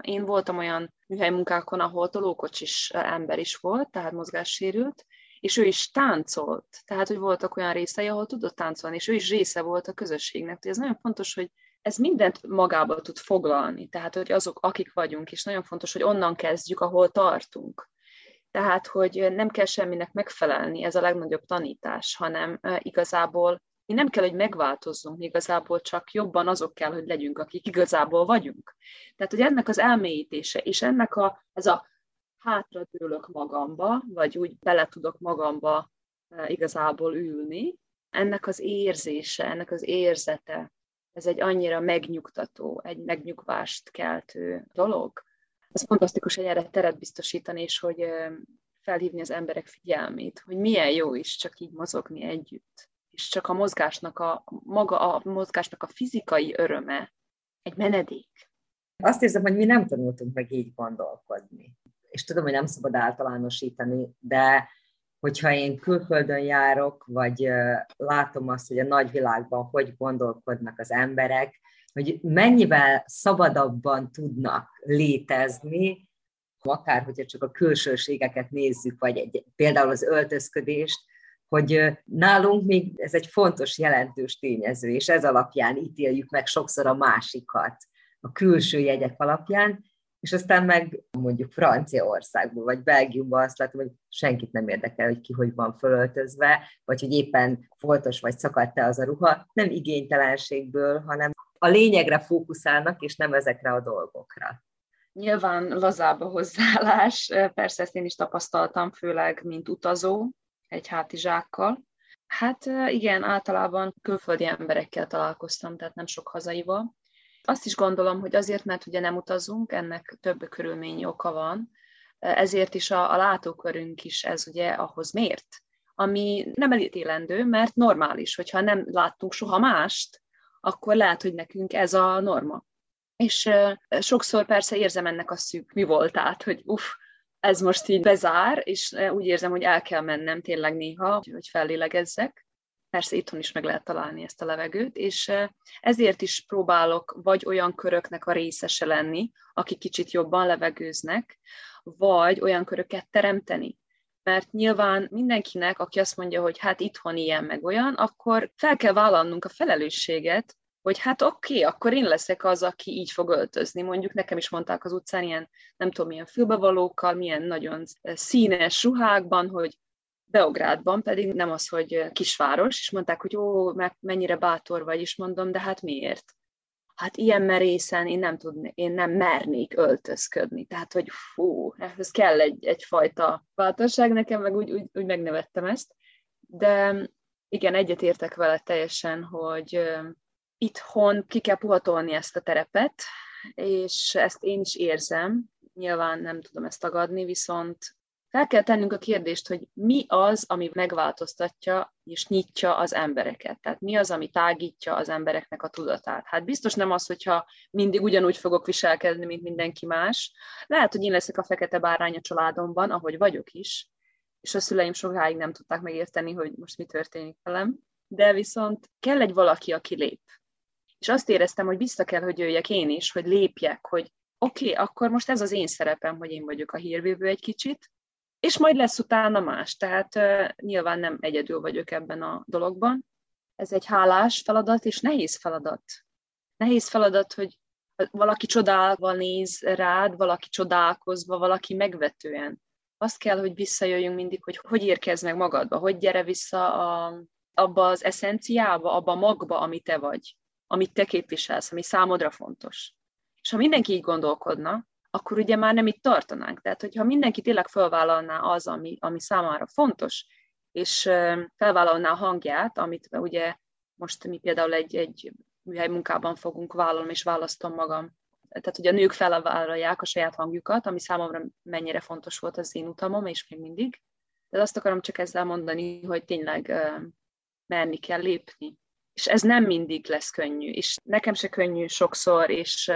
én voltam olyan műhelymunkákon, ahol tolókocsis ember is volt, tehát mozgássérült, és ő is táncolt. Tehát, hogy voltak olyan részei, ahol tudott táncolni, és ő is része volt a közösségnek. Tehát ez nagyon fontos, hogy ez mindent magába tud foglalni. Tehát, hogy azok, akik vagyunk, és nagyon fontos, hogy onnan kezdjük, ahol tartunk. Tehát, hogy nem kell semminek megfelelni, ez a legnagyobb tanítás, hanem igazából mi nem kell, hogy megváltozzunk, igazából csak jobban azok kell, hogy legyünk, akik igazából vagyunk. Tehát, hogy ennek az elmélyítése, és ennek a, ez a hátradőlök magamba, vagy úgy bele tudok magamba igazából ülni, ennek az érzése, ennek az érzete, ez egy annyira megnyugtató, egy megnyugvást keltő dolog, ez fantasztikus, hogy erre teret biztosítani, és hogy felhívni az emberek figyelmét, hogy milyen jó is csak így mozogni együtt. És csak a mozgásnak a, maga a mozgásnak a fizikai öröme egy menedék. Azt érzem, hogy mi nem tanultunk meg így gondolkodni. És tudom, hogy nem szabad általánosítani, de hogyha én külföldön járok, vagy látom azt, hogy a nagyvilágban hogy gondolkodnak az emberek, hogy mennyivel szabadabban tudnak létezni, akár hogyha csak a külsőségeket nézzük, vagy egy, például az öltözködést, hogy nálunk még ez egy fontos, jelentős tényező, és ez alapján ítéljük meg sokszor a másikat, a külső jegyek alapján, és aztán meg mondjuk Franciaországban, vagy Belgiumban azt látom, hogy senkit nem érdekel, hogy ki hogy van fölöltözve, vagy hogy éppen foltos vagy szakadt-e az a ruha, nem igénytelenségből, hanem a lényegre fókuszálnak, és nem ezekre a dolgokra. Nyilván lazább a hozzáállás, persze ezt én is tapasztaltam, főleg mint utazó, egy hátizsákkal. Hát igen, általában külföldi emberekkel találkoztam, tehát nem sok hazaival. Azt is gondolom, hogy azért, mert ugye nem utazunk, ennek több körülményi oka van, ezért is a, a látókörünk is ez ugye ahhoz mért, ami nem elítélendő, mert normális, hogyha nem láttunk soha mást, akkor lehet, hogy nekünk ez a norma. És sokszor persze érzem ennek a szűk mi voltát, hogy uff, ez most így bezár, és uh, úgy érzem, hogy el kell mennem tényleg néha, hogy fellélegezzek. Persze itthon is meg lehet találni ezt a levegőt, és uh, ezért is próbálok vagy olyan köröknek a részese lenni, akik kicsit jobban levegőznek, vagy olyan köröket teremteni, mert nyilván mindenkinek, aki azt mondja, hogy hát itthon ilyen meg olyan, akkor fel kell vállalnunk a felelősséget, hogy hát oké, okay, akkor én leszek az, aki így fog öltözni. Mondjuk nekem is mondták az utcán ilyen, nem tudom, milyen fülbevalókkal, milyen nagyon színes ruhákban, hogy Beográdban pedig nem az, hogy kisváros, és mondták, hogy ó, mennyire bátor vagy, és mondom, de hát miért? hát ilyen merészen én nem tudni, én nem mernék öltözködni. Tehát, hogy fú, ehhez kell egy, egyfajta bátorság nekem, meg úgy, úgy, úgy megnevettem ezt. De igen, egyetértek vele teljesen, hogy itthon ki kell puhatolni ezt a terepet, és ezt én is érzem, nyilván nem tudom ezt tagadni, viszont fel kell tennünk a kérdést, hogy mi az, ami megváltoztatja és nyitja az embereket. Tehát mi az, ami tágítja az embereknek a tudatát. Hát biztos nem az, hogyha mindig ugyanúgy fogok viselkedni, mint mindenki más. Lehet, hogy én leszek a fekete bárány a családomban, ahogy vagyok is, és a szüleim sokáig nem tudták megérteni, hogy most mi történik velem. De viszont kell egy valaki, aki lép. És azt éreztem, hogy vissza kell, hogy jöjjek én is, hogy lépjek, hogy oké, okay, akkor most ez az én szerepem, hogy én vagyok a hírvívő egy kicsit, és majd lesz utána más. Tehát uh, nyilván nem egyedül vagyok ebben a dologban. Ez egy hálás feladat, és nehéz feladat. Nehéz feladat, hogy valaki csodálva néz rád, valaki csodálkozva, valaki megvetően. Azt kell, hogy visszajöjjünk mindig, hogy hogy érkezz meg magadba, hogy gyere vissza a, abba az eszenciába, abba magba, ami te vagy, amit te képviselsz, ami számodra fontos. És ha mindenki így gondolkodna, akkor ugye már nem itt tartanánk. Tehát, hogyha mindenki tényleg felvállalná az, ami, ami számára fontos, és felvállalná a hangját, amit ugye most mi például egy, egy műhely munkában fogunk vállalom, és választom magam. Tehát, hogy a nők felvállalják a saját hangjukat, ami számomra mennyire fontos volt az én utamom, és még mindig. De azt akarom csak ezzel mondani, hogy tényleg merni kell lépni. És ez nem mindig lesz könnyű, és nekem se könnyű sokszor, és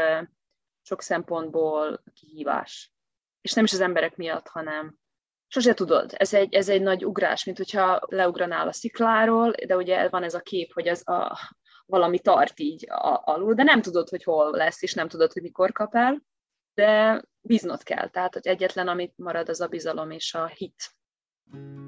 sok szempontból kihívás. És nem is az emberek miatt, hanem sose tudod, ez egy, ez egy nagy ugrás, mint hogyha leugranál a szikláról, de ugye van ez a kép, hogy az a, valami tart így a, alul, de nem tudod, hogy hol lesz, és nem tudod, hogy mikor kap el, de bíznod kell. Tehát, hogy egyetlen, amit marad, az a bizalom és a hit. por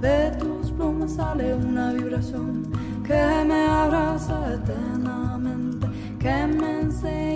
de tus plumas sale una vibración que me abraza eternamente, que me enseña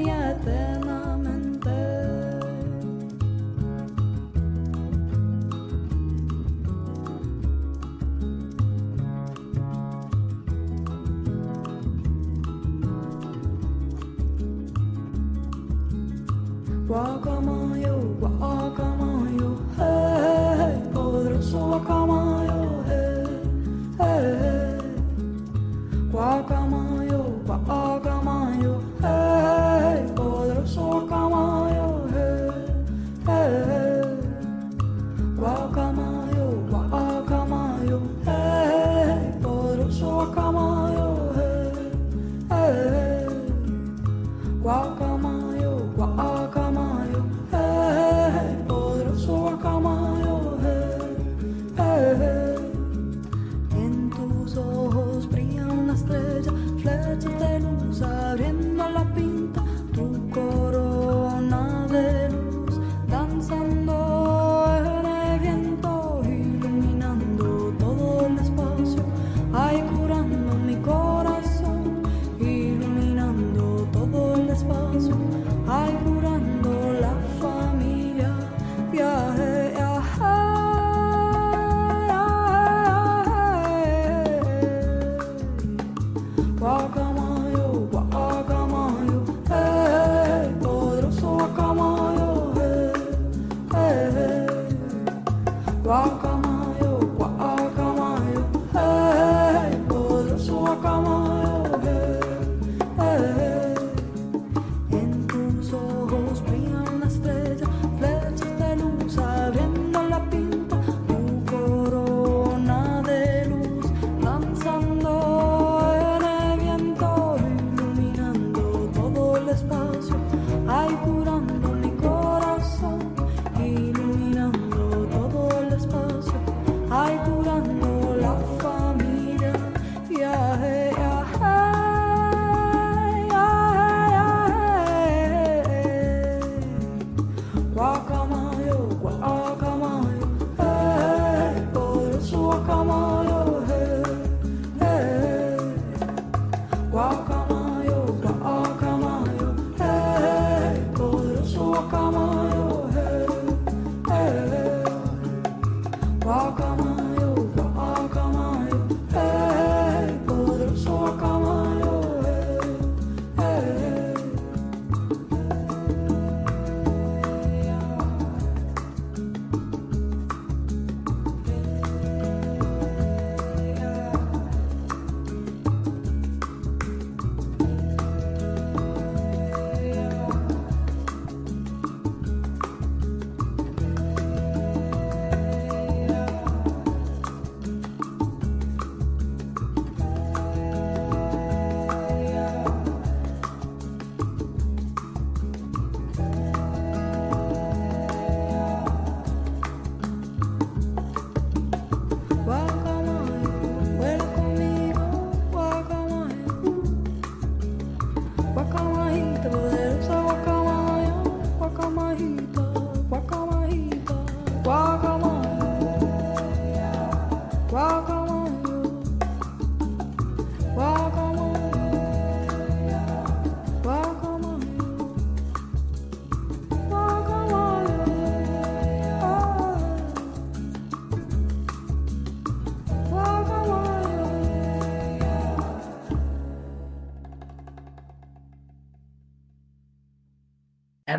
mama.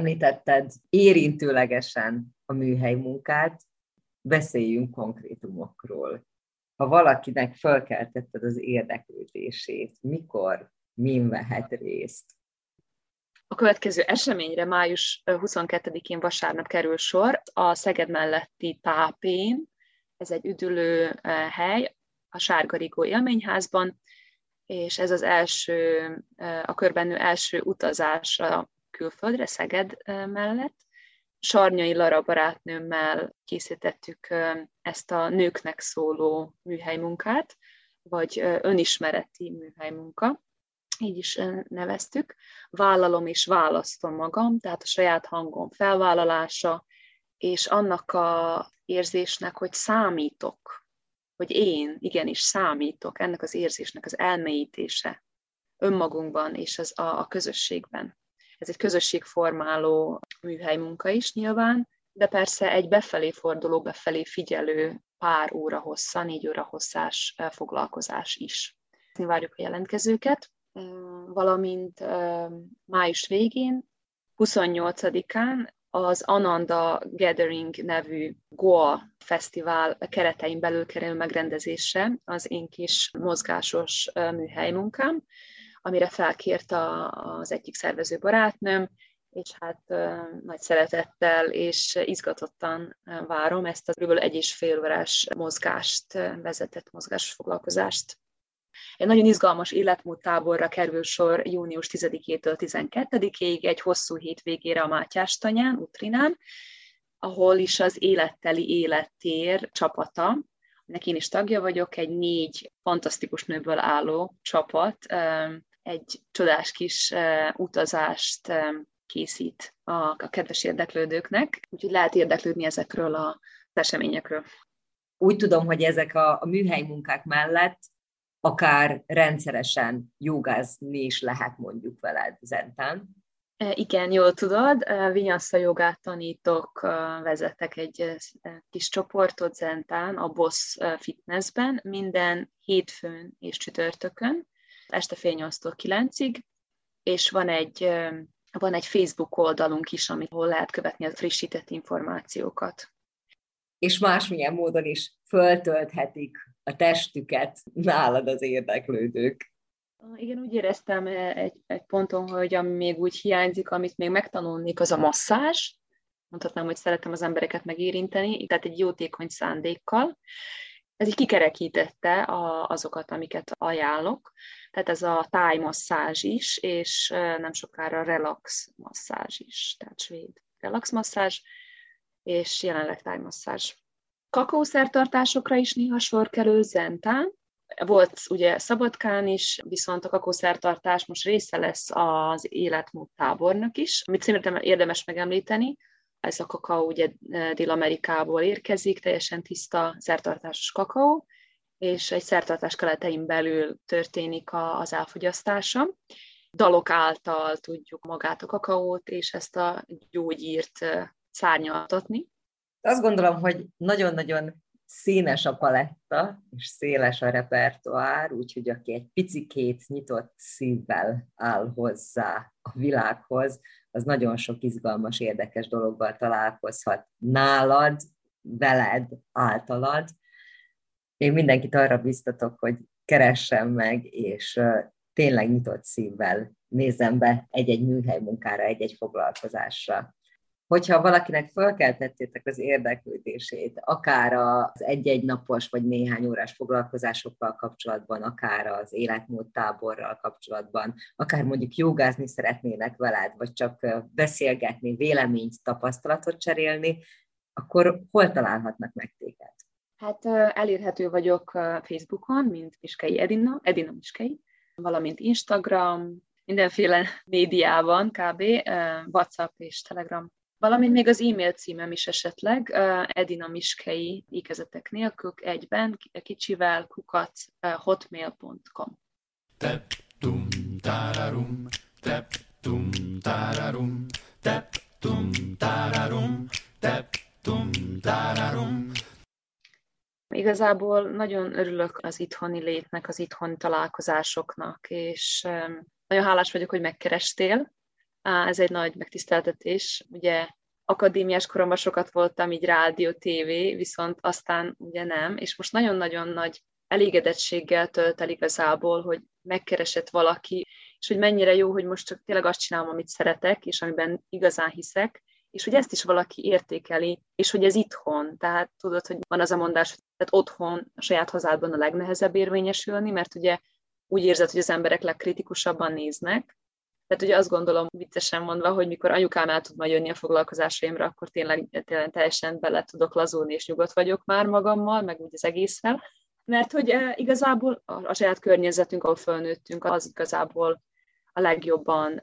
Említetted érintőlegesen a műhely munkát, beszéljünk konkrétumokról. Ha valakinek felkeltetted az érdeklődését, mikor, min vehet részt? A következő eseményre május 22-én vasárnap kerül sor a Szeged melletti Tápén. Ez egy üdülő hely a Sárgarigó élményházban, és ez az első, a körbenő első utazás a külföldre, Szeged mellett. Sarnyai Lara barátnőmmel készítettük ezt a nőknek szóló műhelymunkát, vagy önismereti műhelymunka, így is neveztük. Vállalom és választom magam, tehát a saját hangom felvállalása, és annak a érzésnek, hogy számítok, hogy én igenis számítok, ennek az érzésnek az elmélyítése önmagunkban és az a, a közösségben. Ez egy közösségformáló műhelymunka is nyilván, de persze egy befelé forduló, befelé figyelő pár óra hossza, négy óra hosszás foglalkozás is. Várjuk a jelentkezőket, valamint május végén 28-án az Ananda Gathering nevű Goa fesztivál keretein belül kerül megrendezésre az én kis mozgásos műhelymunkám, amire felkért a, az egyik szervező barátnőm, és hát nagy szeretettel és izgatottan várom ezt a kb. egy és fél órás mozgást, vezetett mozgás foglalkozást. Egy nagyon izgalmas életmód táborra kerül sor június 10-től 12-ig, egy hosszú hétvégére a Mátyás tanyán, Utrinán, ahol is az Életteli Élettér csapata, aminek én is tagja vagyok, egy négy fantasztikus nőből álló csapat, egy csodás kis utazást készít a, a kedves érdeklődőknek, úgyhogy lehet érdeklődni ezekről a eseményekről. Úgy tudom, hogy ezek a, a műhely munkák mellett akár rendszeresen jogázni is lehet mondjuk veled zentán. E, igen, jól tudod, e, vinyassa jogát tanítok, e, vezetek egy kis csoportot zentán, a Boss Fitnessben, minden hétfőn és csütörtökön, este fél nyolctól kilencig, és van egy, van egy Facebook oldalunk is, ahol lehet követni a frissített információkat. És másmilyen módon is föltölthetik a testüket nálad az érdeklődők. Igen, úgy éreztem egy, egy ponton, hogy ami még úgy hiányzik, amit még megtanulnék, az a masszázs. Mondhatnám, hogy szeretem az embereket megérinteni, tehát egy jótékony szándékkal. Ez így kikerekítette a, azokat, amiket ajánlok. Tehát ez a tájmasszázs is, és nem sokára relax masszázs is, tehát svéd relax masszázs, és jelenleg tájmasszázs. Kakaószertartásokra is néha sor kerül Zentán. Volt ugye Szabadkán is, viszont a kakószertartás most része lesz az életmód tábornak is, amit szerintem érdemes megemlíteni. Ez a kakaó ugye Dél-Amerikából érkezik, teljesen tiszta szertartásos kakaó, és egy szertartás keletein belül történik az elfogyasztása. Dalok által tudjuk magát a kakaót és ezt a gyógyírt szárnyaltatni. Azt gondolom, hogy nagyon-nagyon színes a paletta, és széles a repertoár, úgyhogy aki egy picikét nyitott szívvel áll hozzá a világhoz, az nagyon sok izgalmas, érdekes dologgal találkozhat nálad, veled, általad. Én mindenkit arra biztatok, hogy keressen meg, és tényleg nyitott szívvel nézem be egy-egy műhely munkára, egy-egy foglalkozásra hogyha valakinek fölkeltettétek az érdeklődését, akár az egy-egy napos vagy néhány órás foglalkozásokkal kapcsolatban, akár az életmód táborral kapcsolatban, akár mondjuk jogázni szeretnének veled, vagy csak beszélgetni, véleményt, tapasztalatot cserélni, akkor hol találhatnak meg téged? Hát elérhető vagyok Facebookon, mint Miskei Edina, Edina Miskei, valamint Instagram, mindenféle *laughs* médiában kb. WhatsApp és Telegram Valamint még az e-mail címem is esetleg, Edina Miskei íkezetek nélkül egyben, kicsivel, kukat, hotmail.com. Tep, tum, tararum, tep, tararum, tep, tararum, tep. Igazából nagyon örülök az itthoni létnek, az itthoni találkozásoknak, és nagyon hálás vagyok, hogy megkerestél, ez egy nagy megtiszteltetés. Ugye akadémiás koromban sokat voltam így rádió, tévé, viszont aztán ugye nem, és most nagyon-nagyon nagy elégedettséggel tölt el igazából, hogy megkeresett valaki, és hogy mennyire jó, hogy most csak tényleg azt csinálom, amit szeretek, és amiben igazán hiszek, és hogy ezt is valaki értékeli, és hogy ez itthon. Tehát tudod, hogy van az a mondás, hogy tehát otthon, a saját hazádban a legnehezebb érvényesülni, mert ugye úgy érzed, hogy az emberek legkritikusabban néznek, tehát ugye azt gondolom, viccesen mondva, hogy mikor anyukám el tud majd jönni a foglalkozásaimra, akkor tényleg, tényleg teljesen bele tudok lazulni, és nyugodt vagyok már magammal, meg úgy az egészszel. Mert hogy e, igazából a, a saját környezetünk, ahol fölnőttünk, az igazából a legjobban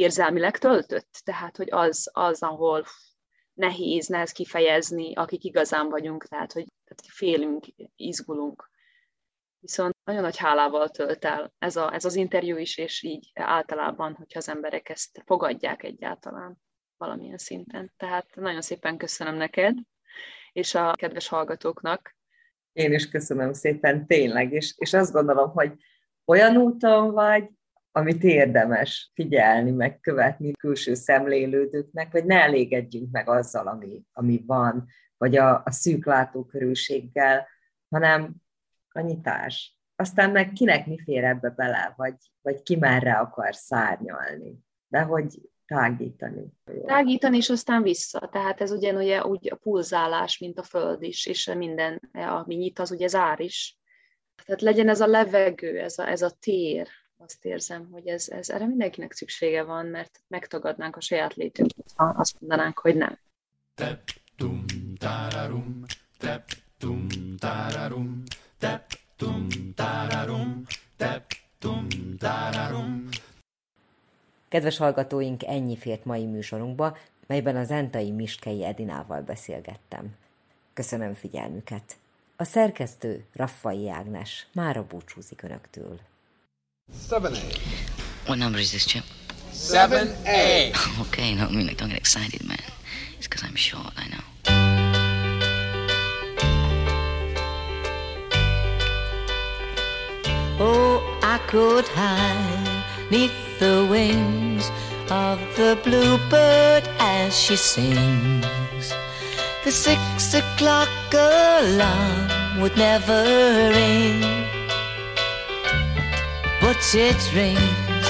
érzelmileg töltött. Tehát, hogy az, az ahol nehéz, nehez kifejezni, akik igazán vagyunk, tehát, hogy tehát félünk, izgulunk viszont nagyon nagy hálával tölt el ez, a, ez az interjú is, és így általában, hogyha az emberek ezt fogadják egyáltalán valamilyen szinten. Tehát nagyon szépen köszönöm neked, és a kedves hallgatóknak. Én is köszönöm szépen, tényleg, és, és azt gondolom, hogy olyan úton vagy, amit érdemes figyelni, meg követni külső szemlélődőknek, vagy ne elégedjünk meg azzal, ami, ami van, vagy a, a szűk látókörűséggel, hanem a nyitás. Aztán meg kinek mi fér ebbe bele, vagy, vagy ki merre akar szárnyalni. De hogy tágítani. Tágítani, és aztán vissza. Tehát ez ugyanúgy úgy a pulzálás, mint a föld is, és minden, ami nyit, az ugye zár is. Tehát legyen ez a levegő, ez a, ez a tér, azt érzem, hogy ez, ez erre mindenkinek szüksége van, mert megtagadnánk a saját létünket, ha azt mondanánk, hogy nem. Tep, tum, tararum, tep, tum, tararum, tep, tum, tararum, tep, tum, tararum. Kedves hallgatóink, ennyi fért mai műsorunkba, melyben az Entai Miskei Edinával beszélgettem. Köszönöm figyelmüket! A szerkesztő Raffai Ágnes mára búcsúzik Önöktől. 7A. What number is this, Chip? 7A. *laughs* Okay, no, I mean, like, don't get excited, man. It's because I'm short, I know. Oh, I could hide neath the wings of the bluebird as she sings. The six o'clock alarm would never ring, but it rings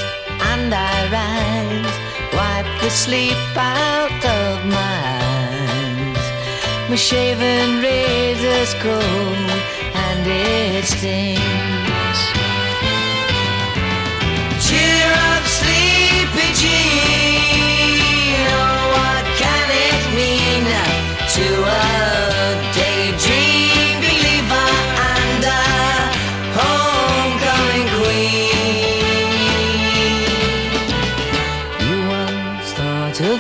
and I rise, wipe the sleep out of my eyes. My shaven razor's cold and it stings. Cheer up, sleepy Jean. Oh, what can it mean to a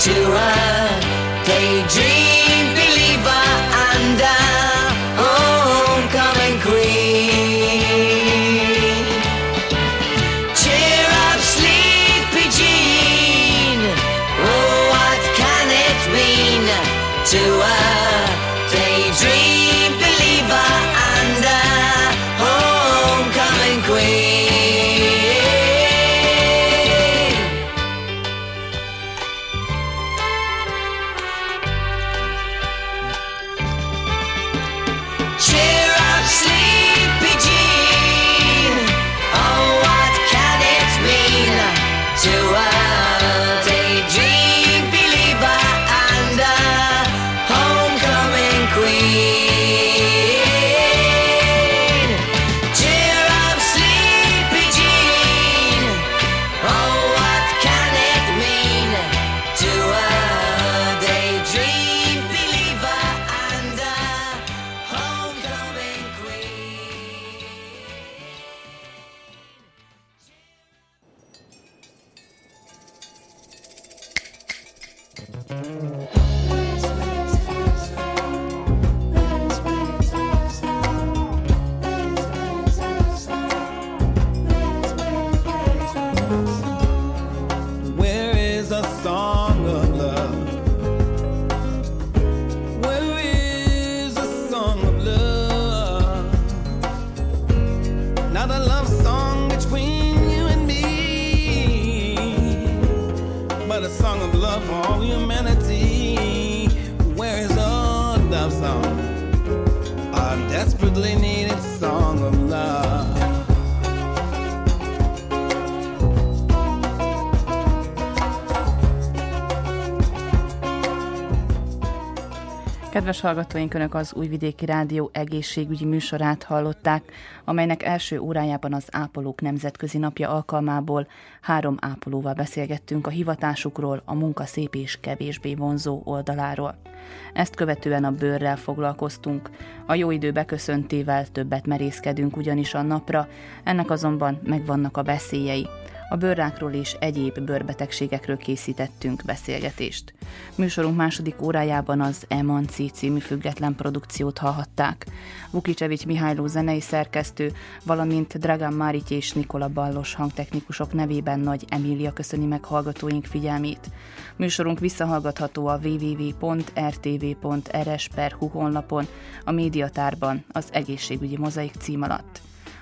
to a daydream Kedves hallgatóink, Önök az Újvidéki Rádió egészségügyi műsorát hallották, amelynek első órájában az Ápolók Nemzetközi Napja alkalmából három ápolóval beszélgettünk a hivatásukról, a munka szép és kevésbé vonzó oldaláról. Ezt követően a bőrrel foglalkoztunk. A jó idő beköszöntével többet merészkedünk ugyanis a napra, ennek azonban megvannak a veszélyei a bőrrákról és egyéb bőrbetegségekről készítettünk beszélgetést. Műsorunk második órájában az Emanci című független produkciót hallhatták. Vukicsevics Mihályló zenei szerkesztő, valamint Dragan Márit és Nikola Ballos hangtechnikusok nevében Nagy Emília köszöni meg hallgatóink figyelmét. Műsorunk visszahallgatható a www.rtv.rs.hu honlapon, a médiatárban, az egészségügyi mozaik cím alatt.